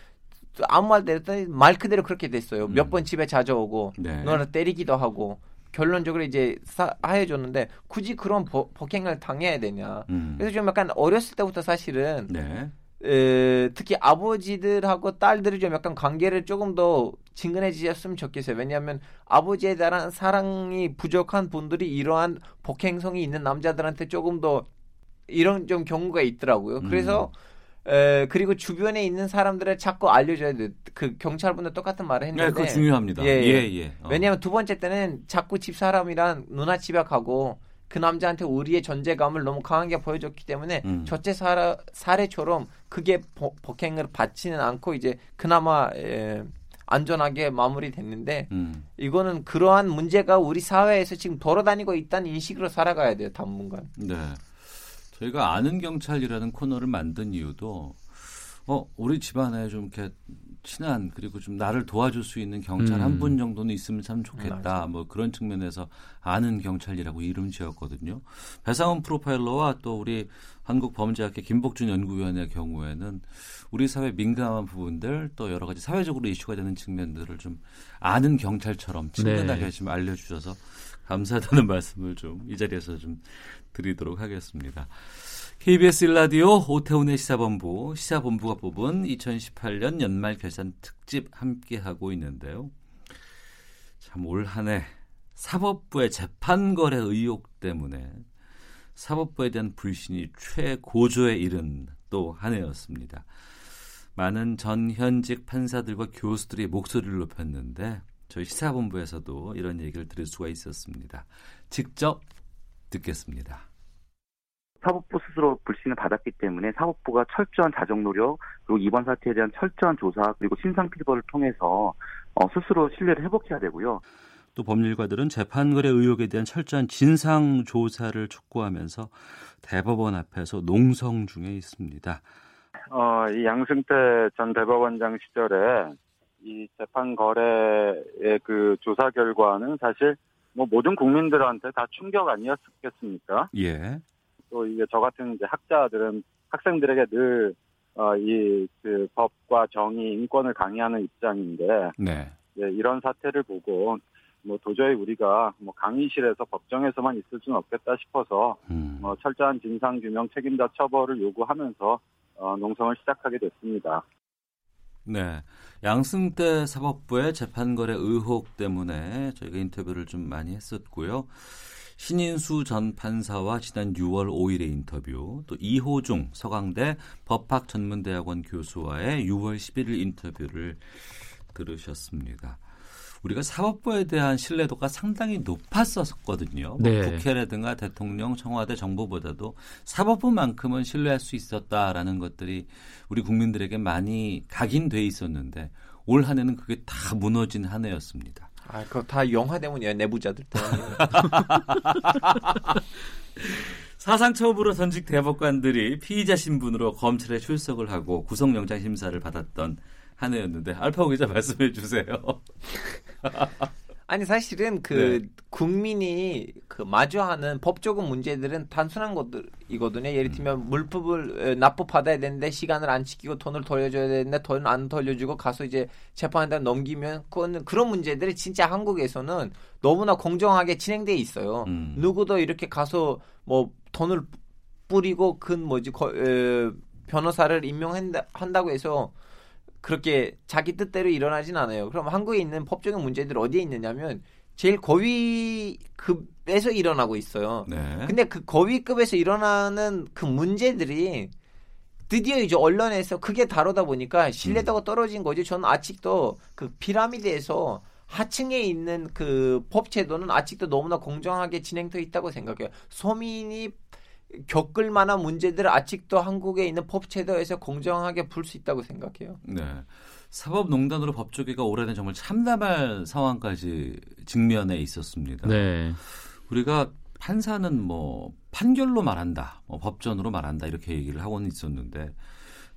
Speaker 11: 또 아무 말도 했더니 말 그대로 그렇게 됐어요. 몇번 집에 자주 오고
Speaker 2: 음. 네.
Speaker 11: 누나를 때리기도 하고 결론적으로 이제 사, 하해줬는데 굳이 그런 버- 폭행을 당해야 되냐.
Speaker 2: 음.
Speaker 11: 그래서 좀 약간 어렸을 때부터 사실은
Speaker 2: 네.
Speaker 11: 에, 특히 아버지들하고 딸들이 좀 약간 관계를 조금 더 친근해지셨으면 좋겠어요. 왜냐하면 아버지에 대한 사랑이 부족한 분들이 이러한 복행성이 있는 남자들한테 조금 더 이런 좀 경우가 있더라고요. 그래서 에, 그리고 주변에 있는 사람들을 자꾸 알려줘야 돼. 그 경찰분들 똑같은 말을 했는데.
Speaker 2: 네, 그거 중요합니다. 예, 예. 어.
Speaker 11: 왜냐하면 두 번째 때는 자꾸 집 사람이랑 누나 집에 가고 그 남자한테 우리의 존재감을 너무 강하게 보여줬기 때문에
Speaker 2: 음.
Speaker 11: 첫째 사라, 사례처럼 그게 보- 복행을 받지는 않고 이제 그나마 에, 안전하게 마무리됐는데
Speaker 2: 음.
Speaker 11: 이거는 그러한 문제가 우리 사회에서 지금 돌아다니고 있다는 인식으로 살아가야 돼요 당분간.
Speaker 2: 네. 저희가 아는 경찰이라는 코너를 만든 이유도 어 우리 집안에 좀 이렇게 친한 그리고 좀 나를 도와줄 수 있는 경찰
Speaker 12: 음.
Speaker 2: 한분 정도는 있으면 참 좋겠다. 뭐 그런 측면에서 아는 경찰이라고 이름 지었거든요. 배상훈 프로파일러와 또 우리 한국범죄학회 김복준 연구위원의 경우에는 우리 사회 민감한 부분들 또 여러 가지 사회적으로 이슈가 되는 측면들을 좀 아는 경찰처럼 친근하게
Speaker 12: 네.
Speaker 2: 좀 알려주셔서 감사하다는 말씀을 좀 이 자리에서 좀 드리도록 하겠습니다. KBS 일라디오 오태훈의 시사본부 시사본부가 뽑은 2018년 연말 결산 특집 함께 하고 있는데요. 참 올 한해 사법부의 재판 거래 의혹 때문에 사법부에 대한 불신이 최고조에 이른 또 한 해였습니다. 많은 전 현직 판사들과 교수들이 목소리를 높였는데 저희 시사본부에서도 이런 얘기를 들을 수가 있었습니다. 직접 듣겠습니다.
Speaker 26: 사법부 스스로 불신을 받았기 때문에 사법부가 철저한 자정 노력 그리고 이번 사태에 대한 철저한 조사 그리고 신상 필벌을 통해서 어, 스스로 신뢰를 회복해야 되고요.
Speaker 2: 또 법률가들은 재판거래 의혹에 대한 철저한 진상 조사를 촉구하면서 대법원 앞에서 농성 중에 있습니다.
Speaker 18: 어, 이 양승태 전 대법원장 시절에 이 재판 거래의 그 조사 결과는 사실 뭐 모든 국민들한테 다 충격 아니었겠습니까?
Speaker 2: 예.
Speaker 18: 또 이게 저 같은 이제 학자들은 학생들에게 늘 어, 이그 법과 정의, 인권을 강의하는 입장인데
Speaker 2: 네.
Speaker 18: 예, 이런 사태를 보고 뭐 도저히 우리가 뭐 강의실에서 법정에서만 있을 수는 없겠다 싶어서
Speaker 2: 음.
Speaker 18: 어, 철저한 진상 규명 책임자 처벌을 요구하면서 어, 농성을 시작하게 됐습니다.
Speaker 2: 네. 양승태 사법부의 재판거래 의혹 때문에 저희가 인터뷰를 좀 많이 했었고요. 신인수 전 판사와 지난 6월 5일의 인터뷰, 또 이호중 서강대 법학전문대학원 교수와의 6월 11일 인터뷰를 들으셨습니다. 우리가 사법부에 대한 신뢰도가 상당히 높았었거든요. 뭐
Speaker 12: 네.
Speaker 2: 국회라든가 대통령, 청와대, 정부보다도 사법부만큼은 신뢰할 수 있었다라는 것들이 우리 국민들에게 많이 각인돼 있었는데 올 한 해는 그게 다 무너진 한 해였습니다.
Speaker 11: 아, 그거 다 영화 때문이에요. 내부자들 때문에.
Speaker 2: 사상 처음으로 전직 대법관들이 피의자 신분으로 검찰에 출석을 하고 구속영장 심사를 받았던 한 해였는데 알파고 기자 말씀해 주세요.
Speaker 11: 아니 사실은 그
Speaker 2: 네.
Speaker 11: 국민이 그 마주하는 법적인 문제들은 단순한 것들이거든요. 예를 들면 물품을 어, 납부받아야 되는데 시간을 안 지키고 돈을 돌려줘야 되는데 돈을 안 돌려주고 가서 이제 재판한다 넘기면 그거는 그런 문제들이 진짜 한국에서는 너무나 공정하게 진행돼 있어요.
Speaker 2: 음.
Speaker 11: 누구도 이렇게 가서 뭐 돈을 뿌리고 큰 뭐지 거, 에, 변호사를 임명한다 한다고 해서 그렇게 자기 뜻대로 일어나진 않아요. 그럼 한국에 있는 법적인 문제들 어디에 있느냐면 제일 고위급에서 일어나고 있어요.
Speaker 2: 네.
Speaker 11: 근데 그 고위급에서 일어나는 그 문제들이 드디어 이제 언론에서 크게 다루다 보니까 신뢰도가 떨어진 거죠. 저는 아직도 그 피라미드에서 하층에 있는 그 법 제도는 아직도 너무나 공정하게 진행되어 있다고 생각해요. 서민이 겪을 만한 문제들을 아직도 한국에 있는 법제도에서 공정하게 풀 수 있다고 생각해요.
Speaker 2: 네. 사법농단으로 법조계가 올해는 정말 참담할 상황까지 직면해 있었습니다.
Speaker 12: 네.
Speaker 2: 우리가 판사는 뭐 판결로 말한다, 뭐 법전으로 말한다 이렇게 얘기를 하고는 있었는데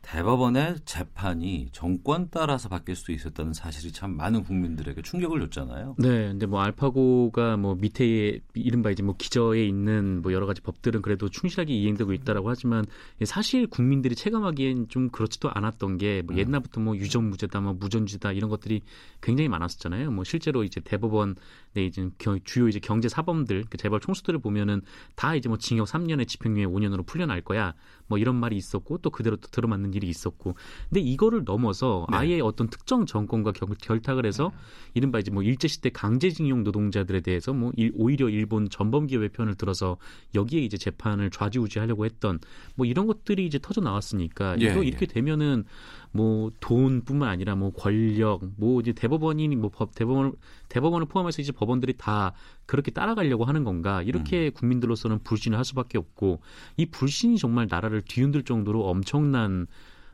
Speaker 2: 대법원의 재판이 정권 따라서 바뀔 수 있었다는 사실이 참 많은 국민들에게 충격을 줬잖아요.
Speaker 12: 네, 근데 뭐 알파고가 뭐 밑에 이른바 이제 뭐 기저에 있는 뭐 여러 가지 법들은 그래도 충실하게 이행되고 있다라고 하지만 사실 국민들이 체감하기엔 좀 그렇지도 않았던 게 뭐 옛날부터 뭐 유전무죄다, 뭐 무전주다 이런 것들이 굉장히 많았었잖아요. 뭐 실제로 이제 대법원 네 이제 겨- 주요 이제 경제 사범들 그 재벌 총수들을 보면은 다 이제 뭐 징역 3년에 집행유예 5년으로 풀려날 거야. 뭐 이런 말이 있었고 또 그대로 또 들어맞는 일이 있었고. 근데 이거를 넘어서
Speaker 2: 네.
Speaker 12: 아예 어떤 특정 정권과 결, 결탁을 해서 이른바 이제 뭐 일제 시대 강제징용 노동자들에 대해서 뭐 일- 오히려 일본 전범기업의 편을 들어서 여기에 이제 재판을 좌지우지하려고 했던 뭐 이런 것들이 이제 터져 나왔으니까
Speaker 2: 예,
Speaker 12: 이거
Speaker 2: 예.
Speaker 12: 이렇게 되면은 뭐 돈뿐만 아니라 뭐 권력 뭐 이제 대법원이 뭐 법 대법원 대법원을 포함해서 이제 법원들이 다 그렇게 따라가려고 하는 건가 이렇게
Speaker 2: 음.
Speaker 12: 국민들로서는 불신을 할 수밖에 없고 이 불신이 정말 나라를 뒤흔들 정도로 엄청난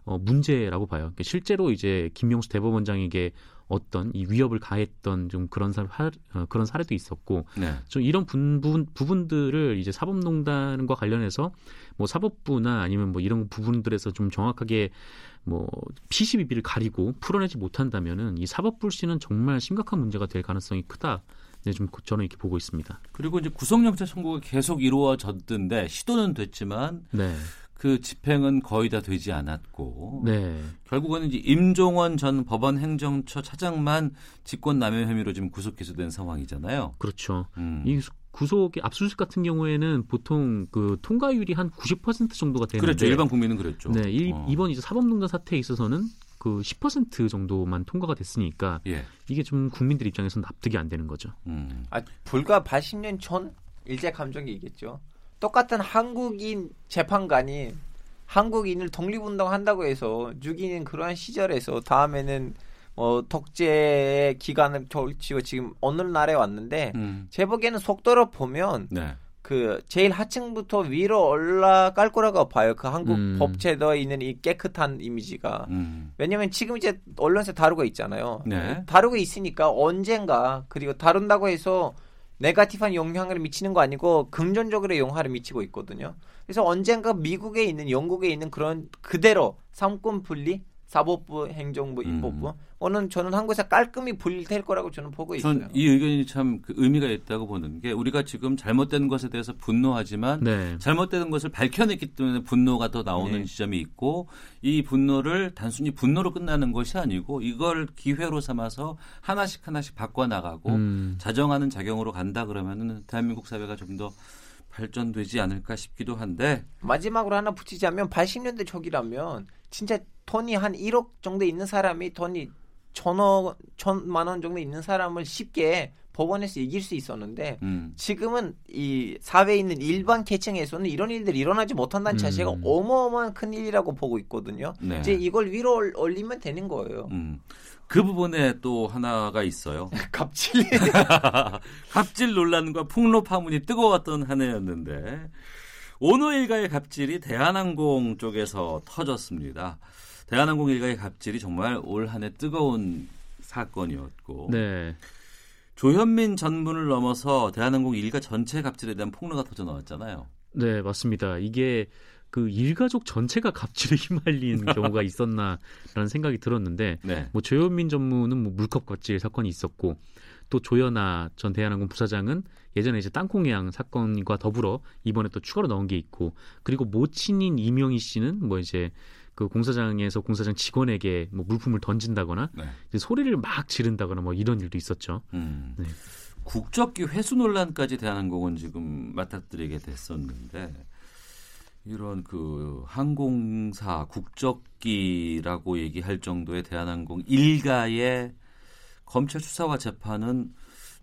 Speaker 12: 어, 문제라고 봐요. 그러니까 실제로 이제 김명수 대법원장에게 어떤 이 위협을 가했던 좀 그런 사 어, 그런 사례도 있었고
Speaker 2: 네.
Speaker 12: 좀 이런 부분 부분들을 이제 사법농단과 관련해서 뭐 사법부나 아니면 뭐 이런 부분들에서 좀 정확하게 뭐 피시비비를 가리고 풀어내지 못한다면은 이 사법 불신은 정말 심각한 문제가 될 가능성이 크다. 네, 좀 저는 이렇게 보고 있습니다.
Speaker 2: 그리고 이제 구속영장 청구가 계속 이루어졌던데 시도는 됐지만
Speaker 12: 네.
Speaker 2: 그 집행은 거의 다 되지 않았고
Speaker 12: 네.
Speaker 2: 결국은 이제 임종원 전 법원 행정처 차장만 직권남용 혐의로 지금 구속 기소된 상황이잖아요.
Speaker 12: 그렇죠.
Speaker 2: 음.
Speaker 12: 이 구속 압수수색 같은 경우에는 보통 그 통과율이 한 90% 정도가 되는데
Speaker 2: 그렇죠. 일반 국민은 그랬죠.
Speaker 12: 네, 이,
Speaker 2: 어.
Speaker 12: 이번 이제 사법농단 사태에 있어서는 그 10% 정도만 통과가 됐으니까
Speaker 2: 예.
Speaker 12: 이게 좀 국민들 입장에서는 납득이 안 되는 거죠.
Speaker 2: 음.
Speaker 11: 아, 불과 80년 전 일제 감정이겠죠. 똑같은 한국인 재판관이 한국인을 독립운동 한다고 해서 죽이는 그러한 시절에서 다음에는 뭐 독재 기간을 걸치고 지금 오늘날에 왔는데
Speaker 2: 음.
Speaker 11: 제 보기에는 속도로 보면
Speaker 2: 네.
Speaker 11: 그 제일 하층부터 위로 올라갈 거라고 봐요. 그 한국
Speaker 2: 음.
Speaker 11: 법제도에 있는 이 깨끗한 이미지가.
Speaker 2: 음.
Speaker 11: 왜냐면 지금 이제 언론에서 다루고 있잖아요.
Speaker 2: 네.
Speaker 11: 다루고 있으니까 언젠가 그리고 다룬다고 해서 네가티브한 영향을 미치는 거 아니고 긍정적으로 영향을 미치고 있거든요. 그래서 언젠가 미국에 있는 영국에 있는 그런 그대로 삼권 분리 사법부, 행정부, 입법부 오는 저는 한국에서 깔끔히 분리될 거라고 저는 보고 있어요.
Speaker 2: 전 이 의견이 참 그 의미가 있다고 보는 게 우리가 지금 잘못된 것에 대해서 분노하지만
Speaker 12: 네.
Speaker 2: 잘못된 것을 밝혀냈기 때문에 분노가 더 나오는
Speaker 11: 네.
Speaker 2: 지점이 있고 이 분노를 단순히 분노로 끝나는 것이 아니고 이걸 기회로 삼아서 하나씩 하나씩 바꿔 나가고
Speaker 12: 음.
Speaker 2: 자정하는 작용으로 간다 그러면은 대한민국 사회가 좀더 발전되지 않을까 싶기도 한데
Speaker 11: 마지막으로 하나 붙이자면 80년대 초기라면 진짜 돈이 한 1억 정도 있는 사람이 돈이 천억 천만 원 정도 있는 사람을 쉽게 법원에서 이길 수 있었는데
Speaker 2: 음.
Speaker 11: 지금은 이 사회에 있는 일반 계층에서는 이런 일들이 일어나지 못한다는 자체가
Speaker 2: 음.
Speaker 11: 어마어마한 큰 일이라고 보고 있거든요.
Speaker 2: 네.
Speaker 11: 이제 이걸 위로 올- 올리면 되는 거예요.
Speaker 2: 음. 그 부분에 또 하나가 있어요.
Speaker 11: 갑질.
Speaker 2: 갑질 논란과 폭로 파문이 뜨거웠던 한 해였는데 오너 일가의 갑질이 대한항공 쪽에서 터졌습니다. 대한항공 일가의 갑질이 정말 올 한 해 뜨거운 사건이었고
Speaker 12: 네.
Speaker 2: 조현민 전문을 넘어서 대한항공 일가 전체 갑질에 대한 폭로가 터져 나왔잖아요.
Speaker 12: 네, 맞습니다. 이게 그 일가족 전체가 갑질에 휘말린 경우가 있었나라는 생각이 들었는데
Speaker 2: 네.
Speaker 12: 뭐 조현민 전무는 뭐 물컵 갑질 사건이 있었고 또 조연아 전 대한항공 부사장은 예전에 이제 땅콩해양 사건과 더불어 이번에 또 추가로 넣은 게 있고 그리고 모친인 이명희 씨는 뭐 이제 그 공사장에서 공사장 직원에게 뭐 물품을 던진다거나
Speaker 2: 네.
Speaker 12: 소리를 막 지른다거나 뭐 이런 일도 있었죠.
Speaker 2: 음.
Speaker 12: 네.
Speaker 2: 국적기 회수 논란까지 대한항공은 지금 맞닥뜨리게 됐었는데 이런 그 항공사 국적기라고 얘기할 정도의 대한항공 일가의 검찰 수사와 재판은 좀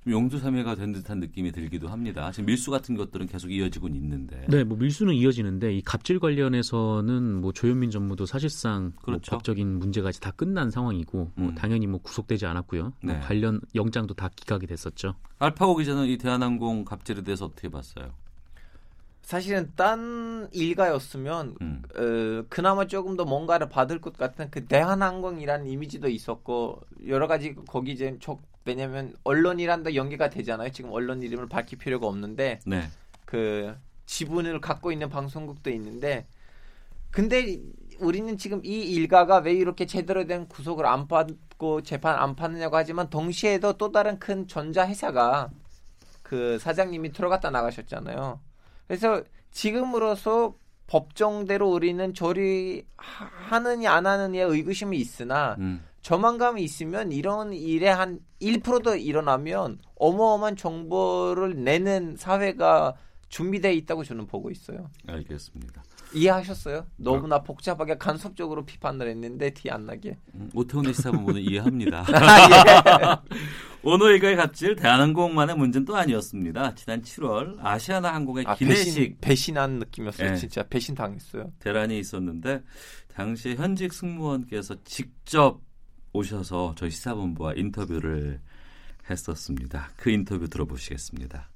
Speaker 2: 용두사미가 된 듯한 느낌이 들기도 합니다. 지금 밀수 같은 것들은 계속 이어지고 있는데.
Speaker 12: 네, 뭐 밀수는 이어지는데 이 갑질 관련해서는 뭐 조현민 전무도 사실상 뭐
Speaker 2: 그렇죠.
Speaker 12: 법적인 문제가 이제 다 끝난 상황이고 뭐
Speaker 2: 음.
Speaker 12: 당연히 뭐 구속되지 않았고요. 뭐
Speaker 2: 네.
Speaker 12: 관련 영장도 다 기각이 됐었죠.
Speaker 2: 알파고 기자는 이 대한항공 갑질에 대해서 어떻게 봤어요?
Speaker 11: 사실은 딴 일가였으면
Speaker 2: 음.
Speaker 11: 어, 그나마 조금 더 뭔가를 받을 것 같은 그 대한항공이라는 이미지도 있었고 여러 가지 거기 이제 저, 왜냐면 언론이란 데 연계가 되잖아요. 지금 언론 이름을 밝힐 필요가 없는데
Speaker 2: 네.
Speaker 11: 그 지분을 갖고 있는 방송국도 있는데 근데 우리는 지금 이 일가가 왜 이렇게 제대로 된 구속을 안 받고 재판 안 받느냐고 하지만 동시에도 또 다른 큰 전자 회사가 그 사장님이 들어갔다 나가셨잖아요. 그래서 지금으로서 법정대로 우리는 조리하느냐 안 하느냐의 의구심이 있으나
Speaker 2: 음.
Speaker 11: 저만감이 있으면 이런 일에 한 1%도 일어나면 어마어마한 정보를 내는 사회가 준비되어 있다고 저는 보고 있어요.
Speaker 2: 알겠습니다.
Speaker 11: 이해하셨어요? 너무나 복잡하게 간섭적으로 비판을 했는데 티 안 나게.
Speaker 2: 음, 오태훈의 시사본부는 이해합니다.
Speaker 11: 아,
Speaker 2: 오노일가의 갑질 대한항공만의 문제는 또 아니었습니다. 지난 7월 아시아나 항공의
Speaker 11: 아,
Speaker 2: 기내식
Speaker 11: 배신, 배신한 느낌이었어요.
Speaker 2: 예.
Speaker 11: 진짜 배신 당했어요.
Speaker 2: 대란이 있었는데 당시에 현직 승무원께서 직접 오셔서 저희 시사본부와 인터뷰를 했었습니다. 그 인터뷰 들어보시겠습니다.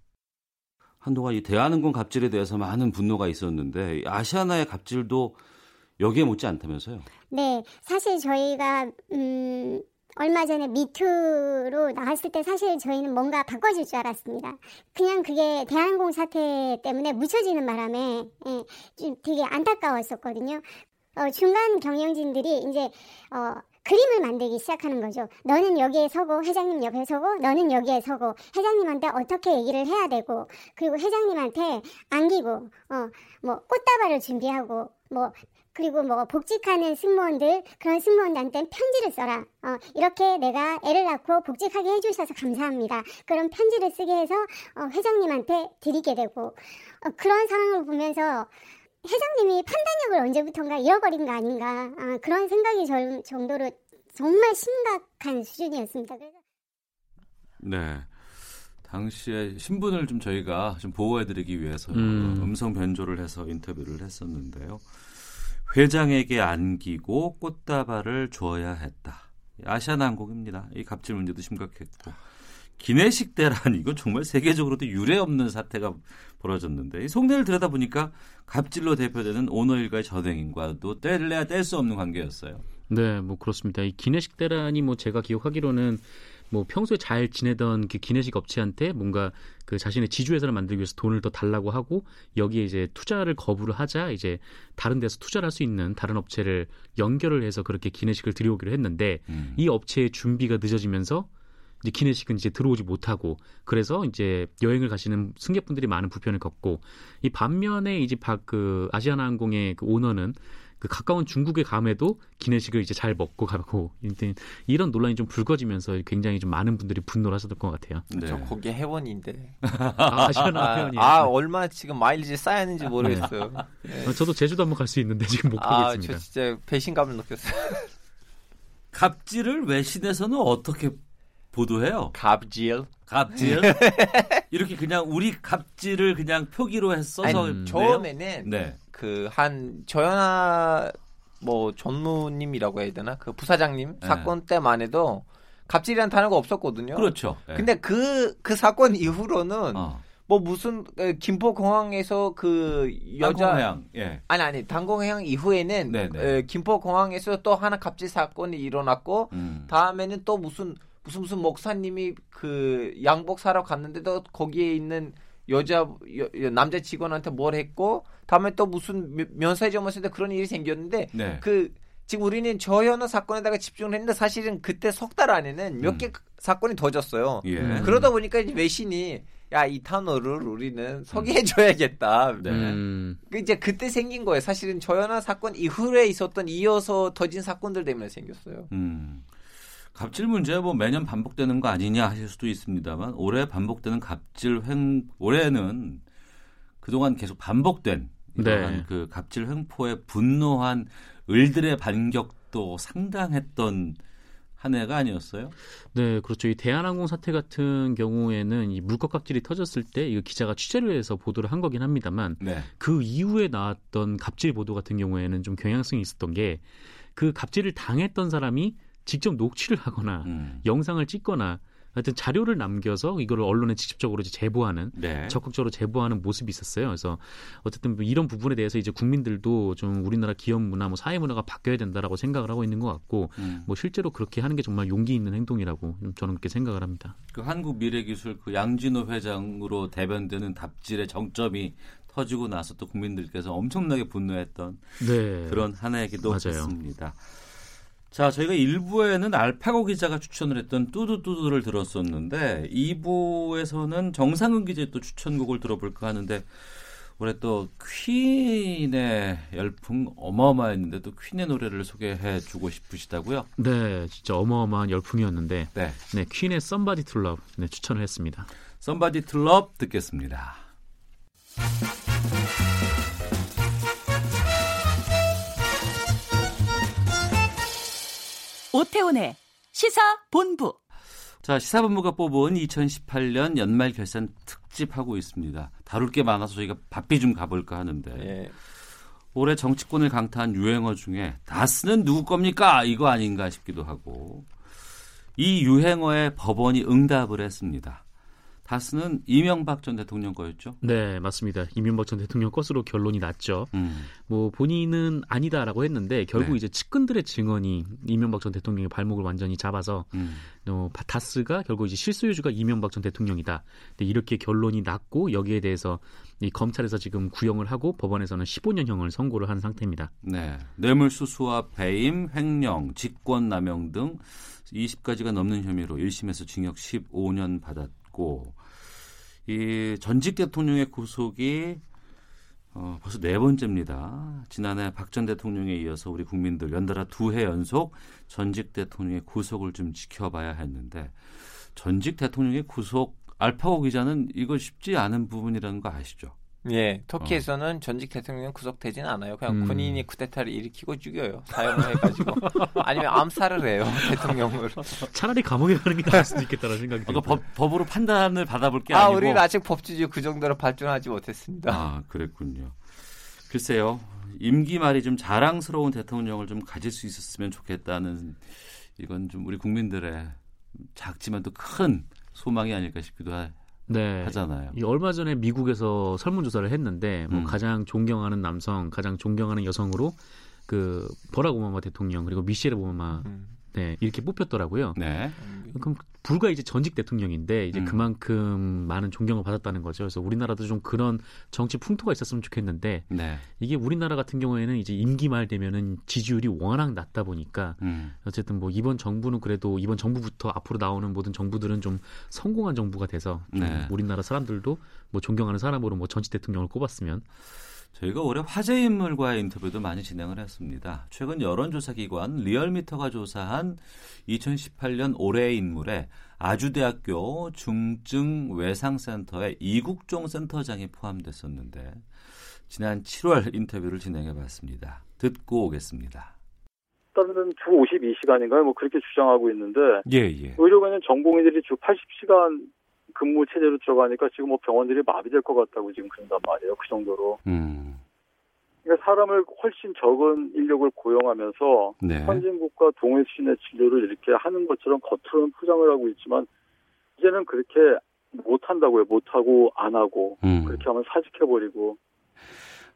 Speaker 2: 한동안 이 대한항공 갑질에 대해서 많은 분노가 있었는데 이 아시아나의 갑질도 여기에 못지 않다면서요?
Speaker 27: 네, 사실 저희가 음 얼마 전에 미투로 나왔을 때 사실 저희는 뭔가 바꿔줄 줄 알았습니다. 그냥 그게 대한항공 사태 때문에 묻혀지는 바람에 예, 좀 되게 안타까웠었거든요. 어, 중간 경영진들이 이제 어, 그림을 만들기 시작하는 거죠. 너는 여기에 서고 회장님 옆에 서고 너는 여기에 서고 회장님한테 어떻게 얘기를 해야 되고 그리고 회장님한테 안기고 어 뭐 꽃다발을 준비하고 뭐 그리고 뭐 복직하는 승무원들 그런 승무원들한테 편지를 써라. 어, 이렇게 내가 애를 낳고 복직하게 해주셔서 감사합니다. 그런 편지를 쓰게 해서 어, 회장님한테 드리게 되고 어, 그런 상황을 보면서 회장님이 판단력을 언제부턴가 잃어버린 거 아닌가 아, 그런 생각이 절 정도로 정말 심각한 수준이었습니다. 그래서
Speaker 2: 네. 당시에 신분을 좀 저희가 좀 보호해드리기 위해서
Speaker 12: 음.
Speaker 2: 음성 변조를 해서 인터뷰를 했었는데요. 회장에게 안기고 꽃다발을 주어야 했다. 아시아나항공입니다. 이 갑질 문제도 심각했고 기내식 대란 이건 정말 세계적으로도 유례 없는 사태가 벌어졌는데 이 속내를 들여다보니까 갑질로 대표되는 오너 일가의 전행인과도 뗄래야 뗄 수 없는 관계였어요.
Speaker 12: 네, 뭐 그렇습니다. 이 기내식 대란이 뭐 제가 기억하기로는 뭐 평소에 잘 지내던 그 기내식 업체한테 뭔가 그 자신의 지주회사를 만들기 위해서 돈을 더 달라고 하고 여기에 이제 투자를 거부를 하자 이제 다른 데서 투자를 할 수 있는 다른 업체를 연결을 해서 그렇게 기내식을 들여오기로 했는데
Speaker 2: 음.
Speaker 12: 이 업체의 준비가 늦어지면서 이제 기내식은 이제 들어오지 못하고 그래서 이제 여행을 가시는 승객분들이 많은 불편을 겪고 이 반면에 이제 박그 아시아나항공의 그 오너는 그 가까운 중국에 감에도 기내식을 이제 잘 먹고 가고 이런 논란이 좀 불거지면서 굉장히 좀 많은 분들이 분노를 하셨을 것 같아요.
Speaker 11: 저 거기 회원인데.
Speaker 12: 아, 시원한 회원이에요.
Speaker 11: 아, 얼마 지금 마일리지 쌓였는지 모르겠어요. 네.
Speaker 12: 어, 저도 제주도 한번 갈 수 있는데 지금 못 가고
Speaker 11: 아,
Speaker 12: 있습니다.
Speaker 11: 저 진짜 배신감을 느꼈어요.
Speaker 2: 갑질을 외신에서는 어떻게 보도해요?
Speaker 11: 갑질.
Speaker 2: 갑질? 이렇게 그냥 우리 갑질을 그냥 표기로 써서
Speaker 11: 아니, 처음에는
Speaker 2: 네.
Speaker 11: 그한 조연아 뭐 전무님이라고 해야 되나 그 부사장님
Speaker 2: 네.
Speaker 11: 사건 때만 해도 갑질이라는 단어가 없었거든요.
Speaker 2: 그렇죠. 네.
Speaker 11: 근데 그그 사건 이후로는
Speaker 2: 어.
Speaker 11: 뭐 무슨 에, 김포 공항에서 그 여자
Speaker 2: 땅콩해양, 예.
Speaker 11: 아니 아니 단공해양 이후에는
Speaker 2: 네네.
Speaker 11: 에, 김포 공항에서 또 하나 갑질 사건이 일어났고
Speaker 2: 음.
Speaker 11: 다음에는 또 무슨 무슨 무슨 목사님이 그 양복 사러 갔는데도 거기에 있는 여자 여, 여- 남자 직원한테 뭘 했고 다음에 또 무슨 면- 면세점에서도 그런 일이 생겼는데
Speaker 2: 네.
Speaker 11: 그 지금 우리는 저 현우 사건에다가 집중을 했는데 사실은 그때 석 달 안에는 몇개 사건이 터졌어요.
Speaker 2: 예.
Speaker 11: 그러다 보니까 이제 외신이 야 이 단어를 우리는 소개해 줘야겠다.
Speaker 2: 네.
Speaker 12: 음.
Speaker 11: 그 이제 그때 생긴 거예요. 사실은 저현아 사건 이후에 있었던 이어서 터진 사건들 때문에 생겼어요.
Speaker 2: 음. 갑질 문제 뭐 매년 반복되는 거 아니냐 하실 수도 있습니다만 올해 반복되는 갑질 횡 올해는 그동안 계속 반복된
Speaker 12: 네.
Speaker 2: 그 갑질 횡포에 분노한 을들의 반격도 상당했던 한 해가 아니었어요?
Speaker 12: 네, 그렇죠. 이 대한항공 사태 같은 경우에는 이 물컵 갑질이 터졌을 때 이거 기자가 취재를 해서 보도를 한 거긴 합니다만
Speaker 2: 네.
Speaker 12: 그 이후에 나왔던 갑질 보도 같은 경우에는 좀 경향성이 있었던 게 그 갑질을 당했던 사람이 직접 녹취를 하거나
Speaker 2: 음.
Speaker 12: 영상을 찍거나 하여튼 자료를 남겨서 이거를 언론에 직접적으로 이제 제보하는
Speaker 2: 네.
Speaker 12: 적극적으로 제보하는 모습이 있었어요. 그래서 어쨌든 뭐 이런 부분에 대해서 이제 국민들도 좀 우리나라 기업 문화, 뭐 사회 문화가 바뀌어야 된다라고 생각을 하고 있는 것 같고
Speaker 2: 음.
Speaker 12: 뭐 실제로 그렇게 하는 게 정말 용기 있는 행동이라고 좀 저는 그렇게 생각을 합니다.
Speaker 2: 그 한국 미래기술 그 양진호 회장으로 대변되는 답질의 정점이 터지고 나서 또 국민들께서 엄청나게 분노했던
Speaker 12: 네.
Speaker 2: 그런 한 해이기도
Speaker 12: 맞아요.
Speaker 2: 했습니다. 자, 저희가 1부에는 알파고 기자가 추천을 했던 뚜두뚜두를 들었었는데 2부에서는 정상근 기자의 또 추천곡을 들어볼까 하는데 올해 또 퀸의 열풍 어마어마했는데 또 퀸의 노래를 소개해 주고 싶으시다고요?
Speaker 12: 네, 진짜 어마어마한 열풍이었는데
Speaker 2: 네.
Speaker 12: 네, 퀸의 Somebody to Love 네, 추천을 했습니다.
Speaker 2: Somebody to Love 듣겠습니다.
Speaker 28: 오태훈의 시사 본부.
Speaker 2: 자, 시사본부가 뽑은 2018년 연말 결산 특집하고 있습니다. 다룰 게 많아서 저희가 바삐 좀 가볼까 하는데
Speaker 11: 예.
Speaker 2: 올해 정치권을 강타한 유행어 중에 다스는 누구 겁니까? 이거 아닌가 싶기도 하고 이 유행어에 법원이 응답을 했습니다. 다스는 이명박 전 대통령 거였죠?
Speaker 12: 네, 맞습니다. 이명박 전 대통령 것으로 결론이 났죠.
Speaker 2: 음.
Speaker 12: 뭐 본인은 아니다라고 했는데 결국
Speaker 2: 네.
Speaker 12: 이제 측근들의 증언이 이명박 전 대통령의 발목을 완전히 잡아서
Speaker 2: 음.
Speaker 12: 어, 바- 다스가 결국 이제 실소유주가 이명박 전 대통령이다. 이렇게 결론이 났고 여기에 대해서 이 검찰에서 지금 구형을 하고 법원에서는 15년형을 선고를 한 상태입니다.
Speaker 2: 네. 뇌물수수와 배임, 횡령, 직권남용 등 20가지가 넘는 혐의로 1심에서 징역 15년 받았 고 이 전직 대통령의 구속이 어, 벌써 네 번째입니다. 지난해 박 전 대통령에 이어서 우리 국민들 연달아 두 해 연속 전직 대통령의 구속을 좀 지켜봐야 했는데 전직 대통령의 구속 알파고 기자는 이거 쉽지 않은 부분이라는 거 아시죠?
Speaker 11: 예, 터키에서는 전직 대통령 구속되지는 않아요. 그냥
Speaker 2: 음.
Speaker 11: 군인이 쿠데타를 일으키고 죽여요. 사형을 해가지고 아니면 암살을 해요 대통령을.
Speaker 12: 차라리 감옥에 가는 게 나을 수도 있겠다는 생각이
Speaker 2: 그러니까
Speaker 12: 들어요.
Speaker 2: 법, 법으로 판단을 받아볼 게
Speaker 11: 아,
Speaker 2: 아니고
Speaker 11: 우리는 아직 법치주의 그 정도로 발전하지 못했습니다.
Speaker 2: 아, 그랬군요. 글쎄요. 임기 말이 좀 자랑스러운 대통령을 좀 가질 수 있었으면 좋겠다는 이건 좀 우리 국민들의 작지만 또 큰 소망이 아닐까 싶기도 하,
Speaker 12: 네.
Speaker 2: 하잖아요.
Speaker 12: 이 얼마 전에 미국에서 설문조사를 했는데 뭐
Speaker 2: 음.
Speaker 12: 가장 존경하는 남성, 가장 존경하는 여성으로 그 버락 오바마 대통령 그리고 미셸 오바마 네, 이렇게 뽑혔더라고요.
Speaker 2: 네.
Speaker 12: 그럼 불과 이제 전직 대통령인데 이제
Speaker 2: 음.
Speaker 12: 그만큼 많은 존경을 받았다는 거죠. 그래서 우리나라도 좀 그런 정치 풍토가 있었으면 좋겠는데
Speaker 2: 네.
Speaker 12: 이게 우리나라 같은 경우에는 이제 임기 말 되면은 지지율이 워낙 낮다 보니까
Speaker 2: 음.
Speaker 12: 어쨌든 뭐 이번 정부는 그래도 이번 정부부터 앞으로 나오는 모든 정부들은 좀 성공한 정부가 돼서 좀
Speaker 2: 네.
Speaker 12: 우리나라 사람들도 뭐 존경하는 사람으로 뭐 전직 대통령을 꼽았으면
Speaker 2: 저희가 올해 화제 인물과의 인터뷰도 많이 진행을 했습니다. 최근 여론조사기관 리얼미터가 조사한 2018년 올해의 인물에 아주대학교 중증 외상센터의 이국종 센터장이 포함됐었는데 지난 7월 인터뷰를 진행해 봤습니다. 듣고 오겠습니다.
Speaker 29: 데는 주 52시간인가요? 뭐 그렇게 주장하고 있는데
Speaker 2: 예, 예.
Speaker 29: 의료관은 전공의들이 주 80시간 근무 체제로 들어가니까 지금 뭐 병원들이 마비될 것 같다고 지금 그런단 말이에요. 그 정도로.
Speaker 2: 음.
Speaker 29: 그러니까 사람을 훨씬 적은 인력을 고용하면서
Speaker 2: 네.
Speaker 29: 선진국과 동해 수준의 진료를 이렇게 하는 것처럼 겉으로는 포장을 하고 있지만 이제는 그렇게 못 한다고요. 못 하고 안 하고
Speaker 30: 음.
Speaker 29: 그렇게 하면 사직해 버리고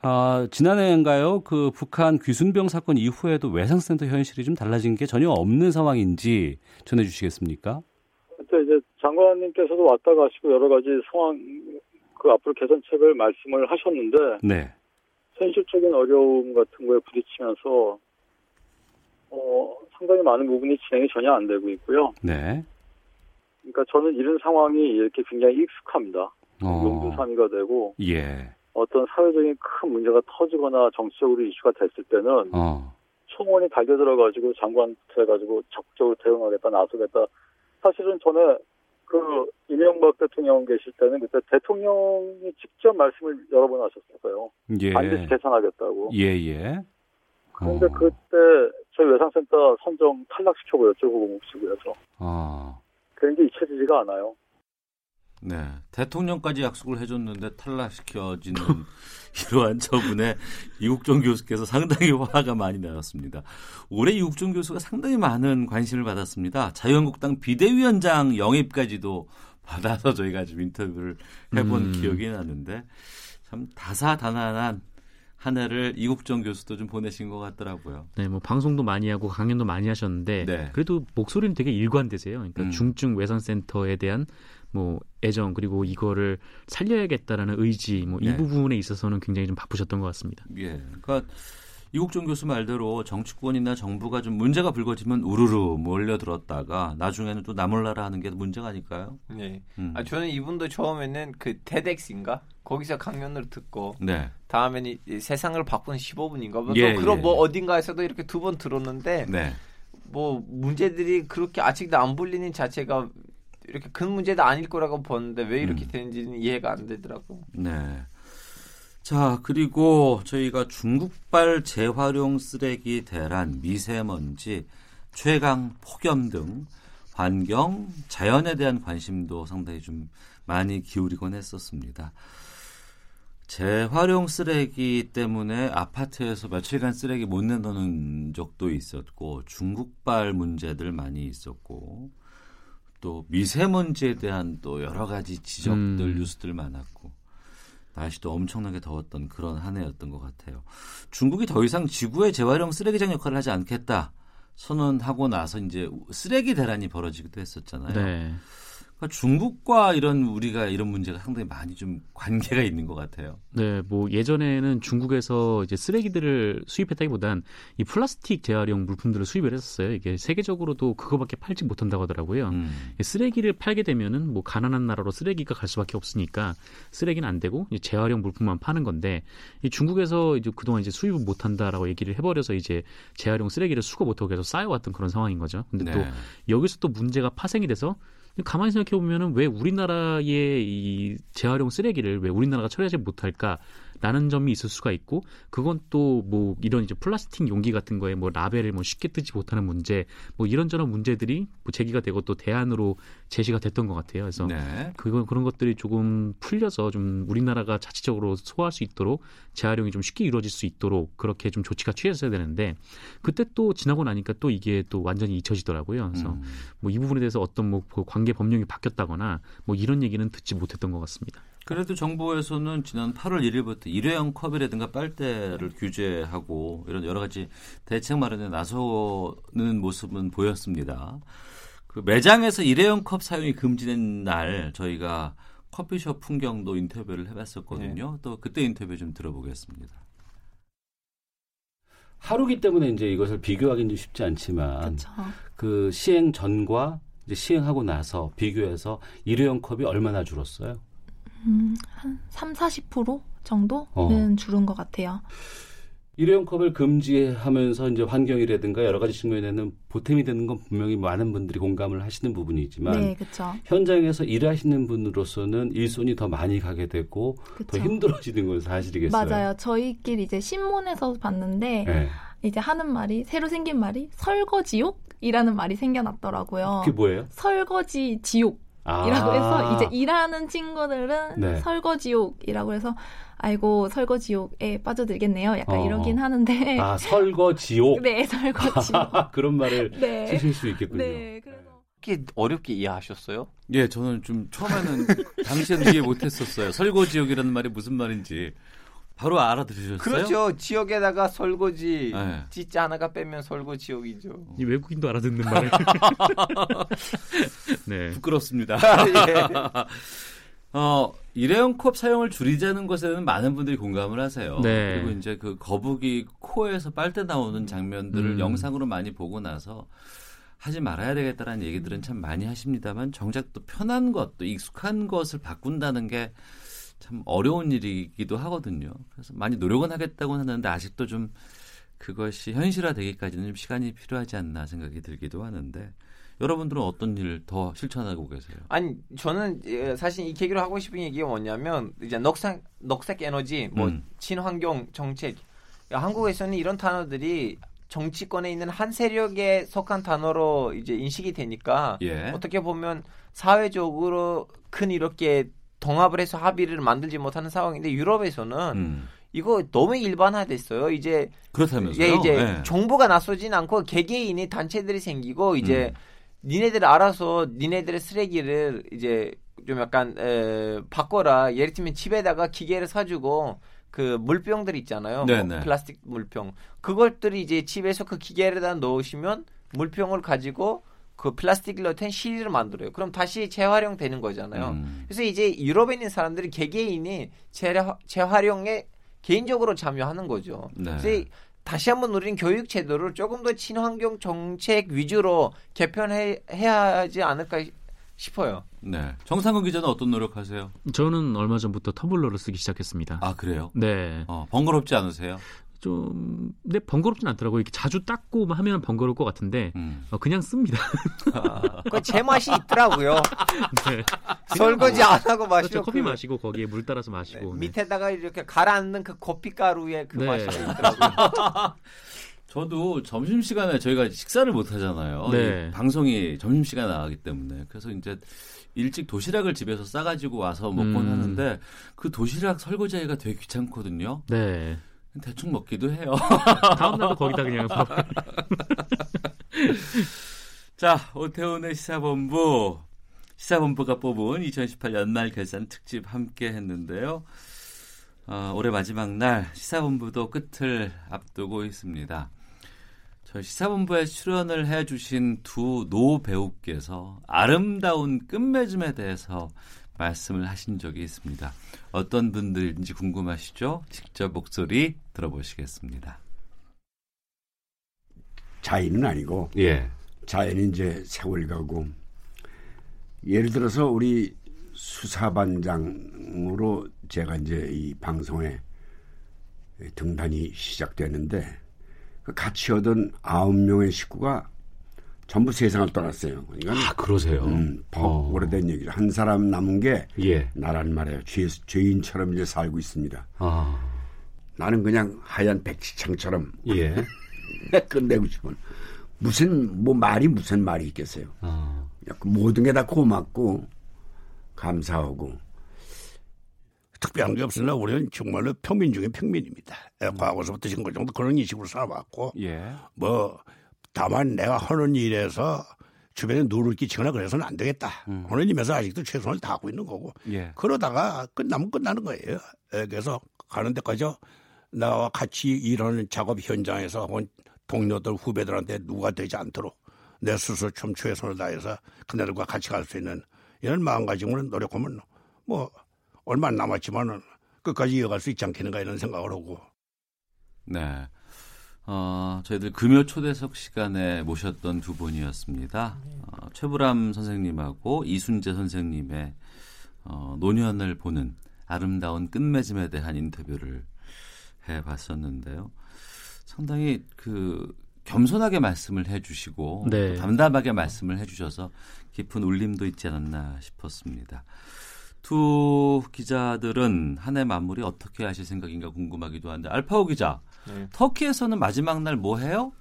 Speaker 30: 아, 지난해인가요? 그 북한 귀순병 사건 이후에도 외상센터 현실이 좀 달라진 게 전혀 없는 상황인지 전해 주시겠습니까?
Speaker 29: 장관님께서도 왔다 가시고 여러 가지 상황 그 앞으로 개선책을 말씀을 하셨는데
Speaker 30: 네.
Speaker 29: 현실적인 어려움 같은 거에 부딪히면서 어 상당히 많은 부분이 진행이 전혀 안 되고 있고요.
Speaker 30: 네.
Speaker 29: 그러니까 저는 이런 상황이 이렇게 굉장히 익숙합니다.
Speaker 30: 어.
Speaker 29: 용두사미가 되고
Speaker 30: 예.
Speaker 29: 어떤 사회적인 큰 문제가 터지거나 정치적으로 이슈가 됐을 때는
Speaker 30: 어.
Speaker 29: 총원이 달겨들어가지고 장관부터 해가지고 적극적으로 대응하겠다 나서겠다. 사실은 전에 그 이명박 대통령 계실 때는 그때 대통령이 직접 말씀을 여러 번 하셨을 거예요.
Speaker 30: 예.
Speaker 29: 반드시 개선하겠다고.
Speaker 30: 예, 예.
Speaker 29: 그런데 그때 저희 외상센터 선정 탈락시켜버렸죠 고공식구에서
Speaker 30: 아.
Speaker 29: 그런 게 잊혀지지가 않아요.
Speaker 2: 네. 대통령까지 약속을 해줬는데 탈락시켜지는 이러한 처분에 이국종 교수께서 상당히 화가 많이 나셨습니다. 올해 이국종 교수가 상당히 많은 관심을 받았습니다. 자유한국당 비대위원장 영입까지도 받아서 저희가 좀 인터뷰를 해본
Speaker 12: 음.
Speaker 2: 기억이 나는데 참 다사다난한 한 해를 이국종 교수도 좀 보내신 것 같더라고요.
Speaker 12: 네, 뭐 방송도 많이 하고 강연도 많이 하셨는데
Speaker 2: 네.
Speaker 12: 그래도 목소리는 되게 일관되세요. 그러니까
Speaker 2: 음.
Speaker 12: 중증 외상센터에 대한 뭐 애정 그리고 이거를 살려야겠다라는 의지 뭐이
Speaker 2: 네.
Speaker 12: 부분에 있어서는 굉장히 좀 바쁘셨던 것 같습니다.
Speaker 2: 예. 그러니까 이국종 교수 말대로 정치권이나 정부가 좀 문제가 불거지면 우르르 몰려들었다가 나중에는 또 나몰라라 하는 게 문제가 아닐까요?
Speaker 11: 네.
Speaker 2: 음.
Speaker 11: 아, 저는 이분도 처음에는 그 TEDx인가 거기서 강연을 듣고
Speaker 2: 네.
Speaker 11: 다음에는 이- 이 세상을 바꾸는 15분인가 뭐
Speaker 2: 예,
Speaker 11: 또 그런
Speaker 2: 예,
Speaker 11: 뭐
Speaker 2: 예.
Speaker 11: 어딘가에서도 이렇게 두 번 들었는데
Speaker 2: 네.
Speaker 11: 뭐 문제들이 그렇게 아직도 안 불리는 자체가 이렇게 큰 문제도 아닐 거라고 보는데 왜
Speaker 2: 음.
Speaker 11: 이렇게 되는지는 이해가 안 되더라고.
Speaker 2: 네. 자, 그리고 저희가 중국발 재활용 쓰레기 대란, 미세먼지, 최강 폭염 등 환경, 자연에 대한 관심도 상당히 좀 많이 기울이곤 했었습니다. 재활용 쓰레기 때문에 아파트에서 며칠간 쓰레기 못 내놓는 적도 있었고 중국발 문제들 많이 있었고 또 미세먼지에 대한 또 여러 가지 지적들
Speaker 12: 음.
Speaker 2: 뉴스들 많았고 날씨도 엄청나게 더웠던 그런 한 해였던 것 같아요. 중국이 더 이상 지구의 재활용 쓰레기장 역할을 하지 않겠다 선언하고 나서 이제 쓰레기 대란이 벌어지기도 했었잖아요.
Speaker 12: 네.
Speaker 2: 그러니까 중국과 이런 우리가 이런 문제가 상당히 많이 좀 관계가 있는 것 같아요.
Speaker 12: 네, 뭐 예전에는 중국에서 이제 쓰레기들을 수입했다기보단 이 플라스틱 재활용 물품들을 수입을 했었어요. 이게 세계적으로도 그거밖에 팔지 못한다고 하더라고요.
Speaker 2: 음.
Speaker 12: 이 쓰레기를 팔게 되면은 뭐 가난한 나라로 쓰레기가 갈 수밖에 없으니까 쓰레기는 안 되고 재활용 물품만 파는 건데 이 중국에서 이제 그동안 이제 수입을 못한다라고 얘기를 해버려서 이제 재활용 쓰레기를 수거 못하고 계속 쌓여왔던 그런 상황인 거죠. 근데 또
Speaker 2: 네.
Speaker 12: 여기서 또 문제가 파생이 돼서 가만히 생각해 보면은 왜 우리나라의 이 재활용 쓰레기를 왜 우리나라가 처리하지 못할까 라는 점이 있을 수가 있고 그건 또 뭐 이런 이제 플라스틱 용기 같은 거에 뭐 라벨을 뭐 쉽게 뜨지 못하는 문제 뭐 이런저런 문제들이 뭐 제기가 되고 또 대안으로 제시가 됐던 것 같아요. 그래서
Speaker 2: 네.
Speaker 12: 그건 그런 것들이 조금 풀려서 좀 우리나라가 자체적으로 소화할 수 있도록 재활용이 좀 쉽게 이루어질 수 있도록 그렇게 좀 조치가 취해져야 되는데 그때 또 지나고 나니까 또 이게 또 완전히 잊혀지더라고요. 그래서
Speaker 2: 음.
Speaker 12: 뭐이 부분에 대해서 어떤 뭐그 관계 법령이 바뀌었다거나 뭐 이런 얘기는 듣지 못했던 것 같습니다.
Speaker 2: 그래도 정부에서는 지난 8월 1일부터 일회용 컵이라든가 빨대를 규제하고 이런 여러 가지 대책 마련에 나서는 모습은 보였습니다. 그 매장에서 일회용 컵 사용이 금지된 날 저희가 커피숍 풍경도 인터뷰를 해봤었거든요. 또 그때 인터뷰 좀 들어보겠습니다.
Speaker 30: 하루기 때문에 이제 이것을 비교하기는 쉽지 않지만 그 시행 전과 이제 시행하고 나서 비교해서 일회용 컵이 얼마나 줄었어요?
Speaker 31: 음, 한 3, 40% 정도는
Speaker 30: 어.
Speaker 31: 줄은 것 같아요.
Speaker 30: 일회용 컵을 금지하면서 이제 환경이라든가 여러 가지 측면에는 보탬이 되는 건 분명히 많은 분들이 공감을 하시는 부분이지만
Speaker 31: 네.
Speaker 30: 현장에서 일하시는 분으로서는 일손이 더 많이 가게 되고 더
Speaker 31: 그쵸.
Speaker 30: 힘들어지는 건 사실이겠어요.
Speaker 31: 맞아요. 저희끼리 이제 신문에서 봤는데
Speaker 30: 네.
Speaker 31: 이제 하는 말이 새로 생긴 말이 설거지욕이라는 말이 생겨났더라고요.
Speaker 30: 그게 뭐예요?
Speaker 31: 설거지 지옥.
Speaker 30: 아.
Speaker 31: 이라고 해서 이제 일하는 친구들은
Speaker 30: 네.
Speaker 31: 설거지욕이라고 해서 아이고 설거지욕에 빠져들겠네요. 약간
Speaker 30: 어.
Speaker 31: 이러긴 하는데
Speaker 30: 아 설거지옥.
Speaker 31: 네 설거지욕.
Speaker 30: 그런 말을
Speaker 31: 네.
Speaker 30: 쓰실 수 있겠군요.
Speaker 31: 네,
Speaker 11: 그렇게 어렵게 이해하셨어요?
Speaker 2: 예, 저는 좀 처음에는 당시에는 이해 못했었어요. 설거지역이라는 말이 무슨 말인지 바로 알아들으셨어요?
Speaker 11: 그렇죠. 지역에다가 설거지
Speaker 2: 네.
Speaker 11: 진짜 하나가 빼면 설거 지역이죠.
Speaker 12: 이 외국인도 알아듣는 말을. 네.
Speaker 2: 부끄럽습니다.
Speaker 11: 예.
Speaker 2: 어, 일회용 컵 사용을 줄이자는 것에는 많은 분들이 공감을 하세요.
Speaker 12: 네.
Speaker 2: 그리고 이제 그 거북이 코에서 빨대 나오는 장면들을
Speaker 12: 음.
Speaker 2: 영상으로 많이 보고 나서 하지 말아야 되겠다라는 얘기들은 참 많이 하십니다만 정작 또 편한 것, 또 익숙한 것을 바꾼다는 게 참 어려운 일이기도 하거든요. 그래서 많이 노력은 하겠다고 하는데 아직도 좀 그것이 현실화되기까지는 좀 시간이 필요하지 않나 생각이 들기도 하는데 여러분들은 어떤 일더 실천하고 계세요?
Speaker 11: 아니 저는 예, 사실 이 계기로 하고 싶은 얘기가 뭐냐면 이제 녹색 녹색 에너지 뭐
Speaker 2: 음.
Speaker 11: 친환경 정책 한국에서는 이런 단어들이 정치권에 있는 한 세력에 속한 단어로 이제 인식이 되니까
Speaker 2: 예.
Speaker 11: 어떻게 보면 사회적으로 큰 이렇게 통합을 해서 합의를 만들지 못하는 상황인데 유럽에서는
Speaker 2: 음.
Speaker 11: 이거 너무 일반화됐어요. 이제
Speaker 2: 그렇다면서요?
Speaker 11: 예, 이제
Speaker 2: 네.
Speaker 11: 정부가 나서진 않고 개개인이 단체들이 생기고 이제
Speaker 2: 음.
Speaker 11: 니네들 알아서 니네들의 쓰레기를 이제 좀 약간 에, 바꿔라. 예를 들면 집에다가 기계를 사주고 그 물병들 있잖아요. 뭐
Speaker 2: 네네.
Speaker 11: 플라스틱 물병. 그것들이 이제 집에서 그 기계에다 넣으시면 물병을 가지고 그 플라스틱을 넣은 실리를 만들어요. 그럼 다시 재활용되는 거잖아요.
Speaker 2: 음.
Speaker 11: 그래서 이제 유럽에 있는 사람들이 개개인이 재활- 재활용에 개인적으로 참여하는 거죠.
Speaker 2: 네.
Speaker 11: 그래서 이- 다시 한번 우리는 교육 제도를 조금 더 친환경 정책 위주로 개편해야 하지 않을까 싶어요.
Speaker 2: 네. 정상근 기자는 어떤 노력하세요?
Speaker 12: 저는 얼마 전부터 터블러를 쓰기 시작했습니다.
Speaker 2: 아 그래요?
Speaker 12: 네.
Speaker 2: 어, 번거롭지 않으세요?
Speaker 12: 좀, 네, 번거롭진 않더라고요. 이렇게 자주 닦고 하면 번거로울 것 같은데,
Speaker 2: 음.
Speaker 12: 어, 그냥 씁니다.
Speaker 11: 그 제 맛이 있더라고요.
Speaker 12: 네.
Speaker 11: 설거지 안 하고 마시고
Speaker 12: 그렇죠. 커피
Speaker 11: 그-
Speaker 12: 마시고 거기에 물 따라서 마시고. 네.
Speaker 11: 밑에다가 이렇게 가라앉는 그 커피 가루의 그
Speaker 12: 네.
Speaker 11: 맛이 있더라고요.
Speaker 2: 저도 점심 시간에 저희가 식사를 못 하잖아요.
Speaker 12: 네.
Speaker 2: 이 방송이 점심 시간에 나가기 때문에 그래서 이제 일찍 도시락을 집에서 싸가지고 와서 먹곤
Speaker 12: 음.
Speaker 2: 하는데 그 도시락 설거지하기가 되게 귀찮거든요.
Speaker 12: 네.
Speaker 2: 대충 먹기도 해요.
Speaker 12: 다음 날도 거기다 그냥.
Speaker 2: 자, 오태훈의 시사본부. 시사본부가 뽑은 2018 연말 결산 특집 함께 했는데요. 어, 올해 마지막 날 시사본부도 끝을 앞두고 있습니다. 저희 시사본부에 출연을 해주신 두 노 배우께서 아름다운 끝맺음에 대해서 말씀을 하신 적이 있습니다. 어떤 분들인지 궁금하시죠? 직접 목소리 들어보시겠습니다.
Speaker 32: 자연은 아니고
Speaker 2: 예.
Speaker 32: 자연은 이제 세월 가고 예를 들어서 우리 수사반장으로 제가 이제 이 방송에 등단이 시작되는데 그 같이 오던 아홉 명의 식구가 전부 세상을 떠났어요. 그러니까
Speaker 30: 아, 그러세요?
Speaker 32: 음, 더
Speaker 30: 어.
Speaker 32: 오래된 얘기죠. 한 사람 남은 게
Speaker 30: 예.
Speaker 32: 나란 말이에요. 죄, 죄인처럼 이제 살고 있습니다.
Speaker 30: 아.
Speaker 32: 나는 그냥 하얀 백지창처럼
Speaker 30: 예.
Speaker 32: 끝내고 싶은 무슨 뭐 말이 무슨 말이 있겠어요.
Speaker 30: 아.
Speaker 32: 모든 게 다 고맙고 감사하고
Speaker 33: 특별한 게 없으나 우리는 정말로 평민 중에 평민입니다. 예, 과거서부터 지금 그 정도 그런 인식으로 살아왔고
Speaker 2: 예.
Speaker 33: 뭐 다만 내가 하는 일에서 주변에 누를 끼치거나 그래서는 안 되겠다. 하는 의미에서 아직도 최선을 다하고 있는 거고
Speaker 2: 예.
Speaker 32: 그러다가 끝나면 끝나는 거예요. 예, 그래서 가는 데까지 나와 같이 일하는 작업 현장에서 혹은 동료들 후배들한테 누가 되지 않도록 내 스스로 좀 최선을 다해서 그네들과 같이 갈 수 있는 이런 마음가짐으로 노력하면 뭐 얼마 안 남았지만은 끝까지 이어갈 수 있지 않겠는가 이런 생각을 하고
Speaker 2: 네. 어, 저희들 금요 초대석 시간에 모셨던 두 분이었습니다. 어, 최불암 선생님하고 이순재 선생님의 어, 노년을 보는 아름다운 끝맺음에 대한 인터뷰를 해 봤었는데요. 상당히 그 겸손하게 말씀을 해주시고
Speaker 12: 네.
Speaker 2: 또 담담하게 말씀을 해주셔서 깊은 울림도 있지 않았나 싶었습니다. 두 기자들은 한 해 마무리 어떻게 하실 생각인가 궁금하기도 한데 알파오 기자,
Speaker 11: 네.
Speaker 2: 터키에서는 마지막 날 뭐 해요?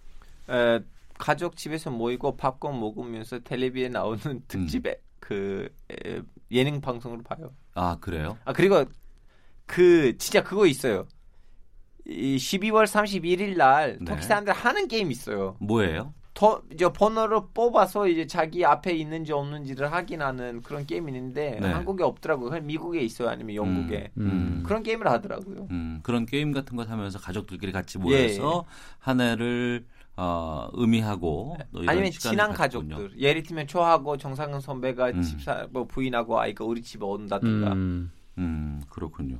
Speaker 11: 에, 가족 집에서 모이고 팝콘 먹으면서 텔레비에 나오는 특집에 그 에, 예능 방송을 봐요.
Speaker 2: 아 그래요?
Speaker 11: 아 그리고 그 진짜 그거 있어요. 이 12월 31일 날
Speaker 2: 네.
Speaker 11: 터키 사람들 하는 게임 있어요.
Speaker 2: 뭐예요?
Speaker 11: 더 이제 번호를 뽑아서 이제 자기 앞에 있는지 없는지를 확인하는 그런 게임이 있는데
Speaker 2: 네.
Speaker 11: 한국에 없더라고요. 그냥 미국에 있어요, 아니면 영국에
Speaker 2: 음.
Speaker 11: 그런 게임을 하더라고요.
Speaker 2: 음, 그런 게임 같은 거 하면서 가족들끼리 같이
Speaker 11: 예,
Speaker 2: 모여서 한 해를 어, 의미하고 또 이런
Speaker 11: 아니면 친한
Speaker 2: 가졌군요.
Speaker 11: 가족들 예를 들면 저하고 정상근 선배가
Speaker 2: 음.
Speaker 11: 집사 뭐 부인하고 아이가 우리 집에 온다든가
Speaker 2: 음, 음, 그렇군요.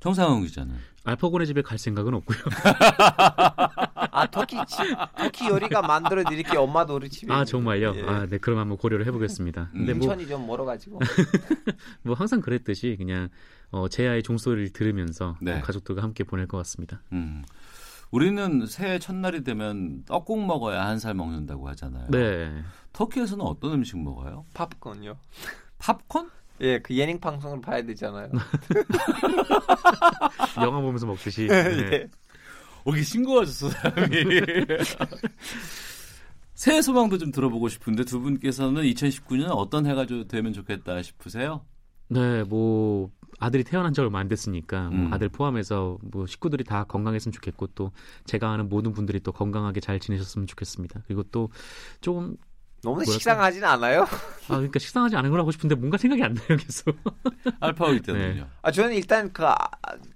Speaker 2: 정상훈 기자는
Speaker 12: 알파고네 집에 갈 생각은 없고요.
Speaker 11: 아 터키 집 터키 요리가 만들어 드릴게요. 엄마도 우리 집에
Speaker 12: 아 정말요?
Speaker 11: 예.
Speaker 12: 아, 네, 그럼 한번 고려를 해보겠습니다. 근데 뭐,
Speaker 11: 인천이 좀 멀어가지고
Speaker 12: 뭐 항상 그랬듯이 그냥 어, 제아의 종소리를 들으면서
Speaker 2: 네.
Speaker 12: 어, 가족들과 함께 보낼 것 같습니다.
Speaker 2: 음. 우리는 새해 첫날이 되면 떡국 먹어야 한 살 먹는다고 하잖아요.
Speaker 12: 네.
Speaker 2: 터키에서는 어떤 음식 먹어요?
Speaker 11: 팝콘요.
Speaker 2: 팝콘?
Speaker 11: 예, 그 예능 방송을 봐야 되잖아요.
Speaker 12: 영화 보면서 먹듯이.
Speaker 11: 예.
Speaker 12: 네.
Speaker 2: 여기 싱거워졌어 사람이. 새해 소망도 좀 들어보고 싶은데 두 분께서는 2019년 어떤 해가 좀 되면 좋겠다 싶으세요?
Speaker 12: 네, 뭐 아들이 태어난 지 얼마 안 됐으니까 뭐
Speaker 2: 음.
Speaker 12: 아들 포함해서 뭐 식구들이 다 건강했으면 좋겠고 또 제가 아는 모든 분들이 또 건강하게 잘 지내셨으면 좋겠습니다. 그리고 또좀
Speaker 11: 너무
Speaker 12: 뭐랄까?
Speaker 11: 식상하진 않아요?
Speaker 12: 아 그러니까 식상하지 않은 걸 하고 싶은데 뭔가 생각이 안 나요 계속.
Speaker 2: 알파고기 때는요.
Speaker 11: 아 저는 일단 그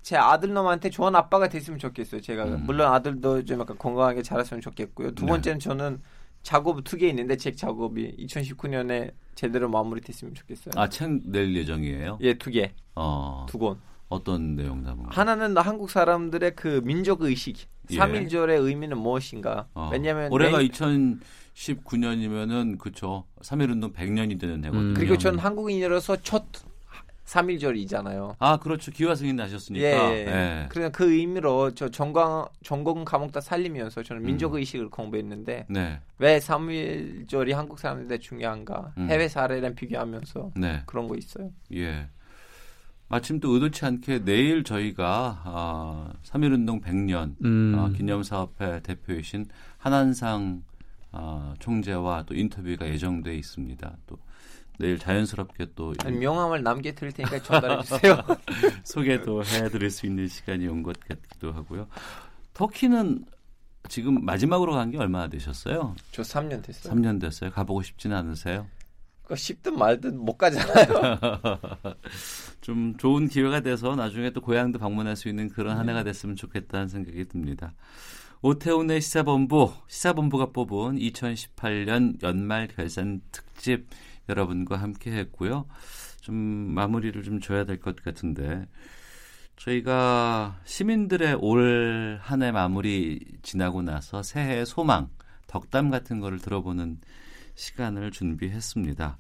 Speaker 11: 제 아들 놈한테 좋은 아빠가 됐으면 좋겠어요. 제가
Speaker 2: 음.
Speaker 11: 물론 아들도 좀 약간 건강하게 자랐으면 좋겠고요. 두
Speaker 2: 네.
Speaker 11: 번째는 저는 작업 두 개 있는데 책 작업이 2019년에 제대로 마무리됐으면 좋겠어요.
Speaker 2: 아, 책 낼 예정이에요?
Speaker 11: 예, 두 개.
Speaker 2: 어.
Speaker 11: 두 권.
Speaker 2: 어떤 내용 담은 거?
Speaker 11: 하나는 한국 사람들의 그 민족 의식,
Speaker 2: 예.
Speaker 11: 삼일절의 의미는 무엇인가?
Speaker 2: 어.
Speaker 11: 왜냐하면
Speaker 2: 올해가
Speaker 11: 내-
Speaker 2: 2019년이면은 그쵸. 3.1운동 100년이 되는 해거든요.
Speaker 11: 그리고 전 한국인으로서 첫 삼일절이잖아요.
Speaker 2: 아, 그렇죠. 기화승인 나셨으니까.
Speaker 11: 예.
Speaker 2: 예.
Speaker 11: 그래서 그 의미로 저 전공 전공 과목 다 살리면서 저는 민족
Speaker 2: 음.
Speaker 11: 의식을 공부했는데
Speaker 2: 네.
Speaker 11: 왜 삼일절이 한국 사람들한테 중요한가?
Speaker 2: 음.
Speaker 11: 해외 사례랑 비교하면서
Speaker 2: 네.
Speaker 11: 그런 거 있어요.
Speaker 2: 예. 마침 또 의도치 않게 내일 저희가 아, 3.1운동 100년
Speaker 12: 음.
Speaker 2: 아, 기념사업회 대표이신 한한상 아, 총재와 또 인터뷰가 예정돼 있습니다. 또 내일 자연스럽게 또
Speaker 11: 명함을 남겨 드릴 테니까 전달해 주세요.
Speaker 2: 소개도 해드릴 수 있는 시간이 온 것 같기도 하고요. 터키는 지금 마지막으로 간 게 얼마나 되셨어요?
Speaker 11: 저 3년 됐어요.
Speaker 2: 3년 됐어요. 가보고 싶지는 않으세요?
Speaker 11: 그 쉽든 말든 못 가잖아요.
Speaker 2: 좀 좋은 기회가 돼서 나중에 또 고향도 방문할 수 있는 그런 한 해가 됐으면 좋겠다는 생각이 듭니다. 오태훈의 시사본부, 시사본부가 뽑은 2018년 연말 결산 특집 여러분과 함께 했고요. 좀 마무리를 좀 줘야 될 것 같은데 저희가 시민들의 올 한 해 마무리 지나고 나서 새해 소망, 덕담 같은 거를 들어보는 시간을 준비했습니다.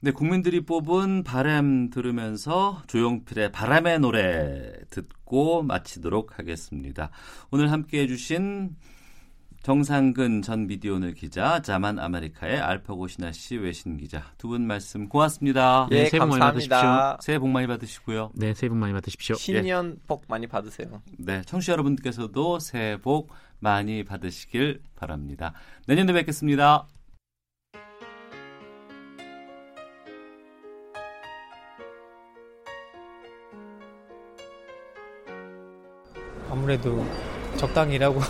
Speaker 2: 네, 국민들이 뽑은 바람 들으면서 조용필의 바람의 노래 듣고 마치도록 하겠습니다. 오늘 함께 해주신 정상근 전 미디어오늘 기자, 자만 아메리카의 알파고 신하 씨 외신 기자 두 분 말씀 고맙습니다.
Speaker 11: 예,
Speaker 12: 네, 새해 복 많이
Speaker 11: 감사합니다.
Speaker 12: 받으십시오.
Speaker 2: 새해 복 많이 받으시고요.
Speaker 12: 네, 새해 복 많이 받으십시오.
Speaker 11: 신년 복 많이 받으세요.
Speaker 2: 네, 청취자 여러분께서도 새해 복 많이 받으시길 바랍니다. 내년에 뵙겠습니다.
Speaker 10: 아무래도 적당히 일하고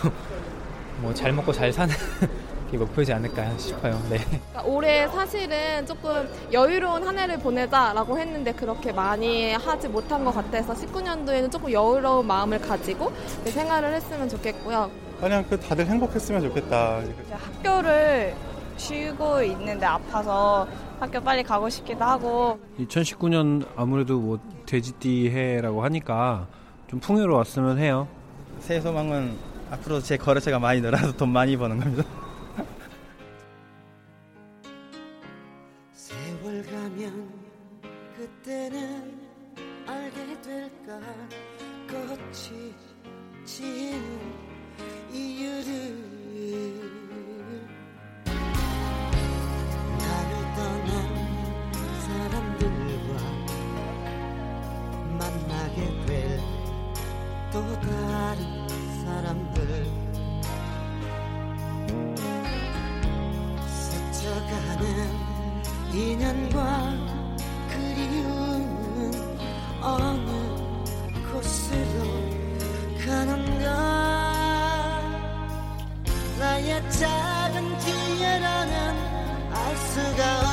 Speaker 10: 뭐 잘 먹고 잘 사는 게 목표지 않을까 싶어요. 네.
Speaker 31: 그러니까 올해 사실은 조금 여유로운 한 해를 보내자라고 했는데 그렇게 많이 하지 못한 것 같아서 19년도에는 조금 여유로운 마음을 가지고 네, 생활을 했으면 좋겠고요.
Speaker 34: 그냥 그 다들 행복했으면 좋겠다.
Speaker 35: 학교를 쉬고 있는데 아파서 학교 빨리 가고 싶기도 하고
Speaker 36: 2019년 아무래도 뭐 돼지띠 해라고 하니까 좀 풍요로웠으면 해요.
Speaker 10: 새 소망은 앞으로 제 거래처가 많이 늘어나서 돈 많이 버는 겁니다.
Speaker 22: 세월 가면 그때는 알게 될까 꽃이 지는 이유를 나를 떠난
Speaker 37: 사람들과 만나게 될 또 다른 사람들. 스쳐가는 인연과 그리운 어느 곳으로 가는가? 나의 작은 기회라는 알 수가 없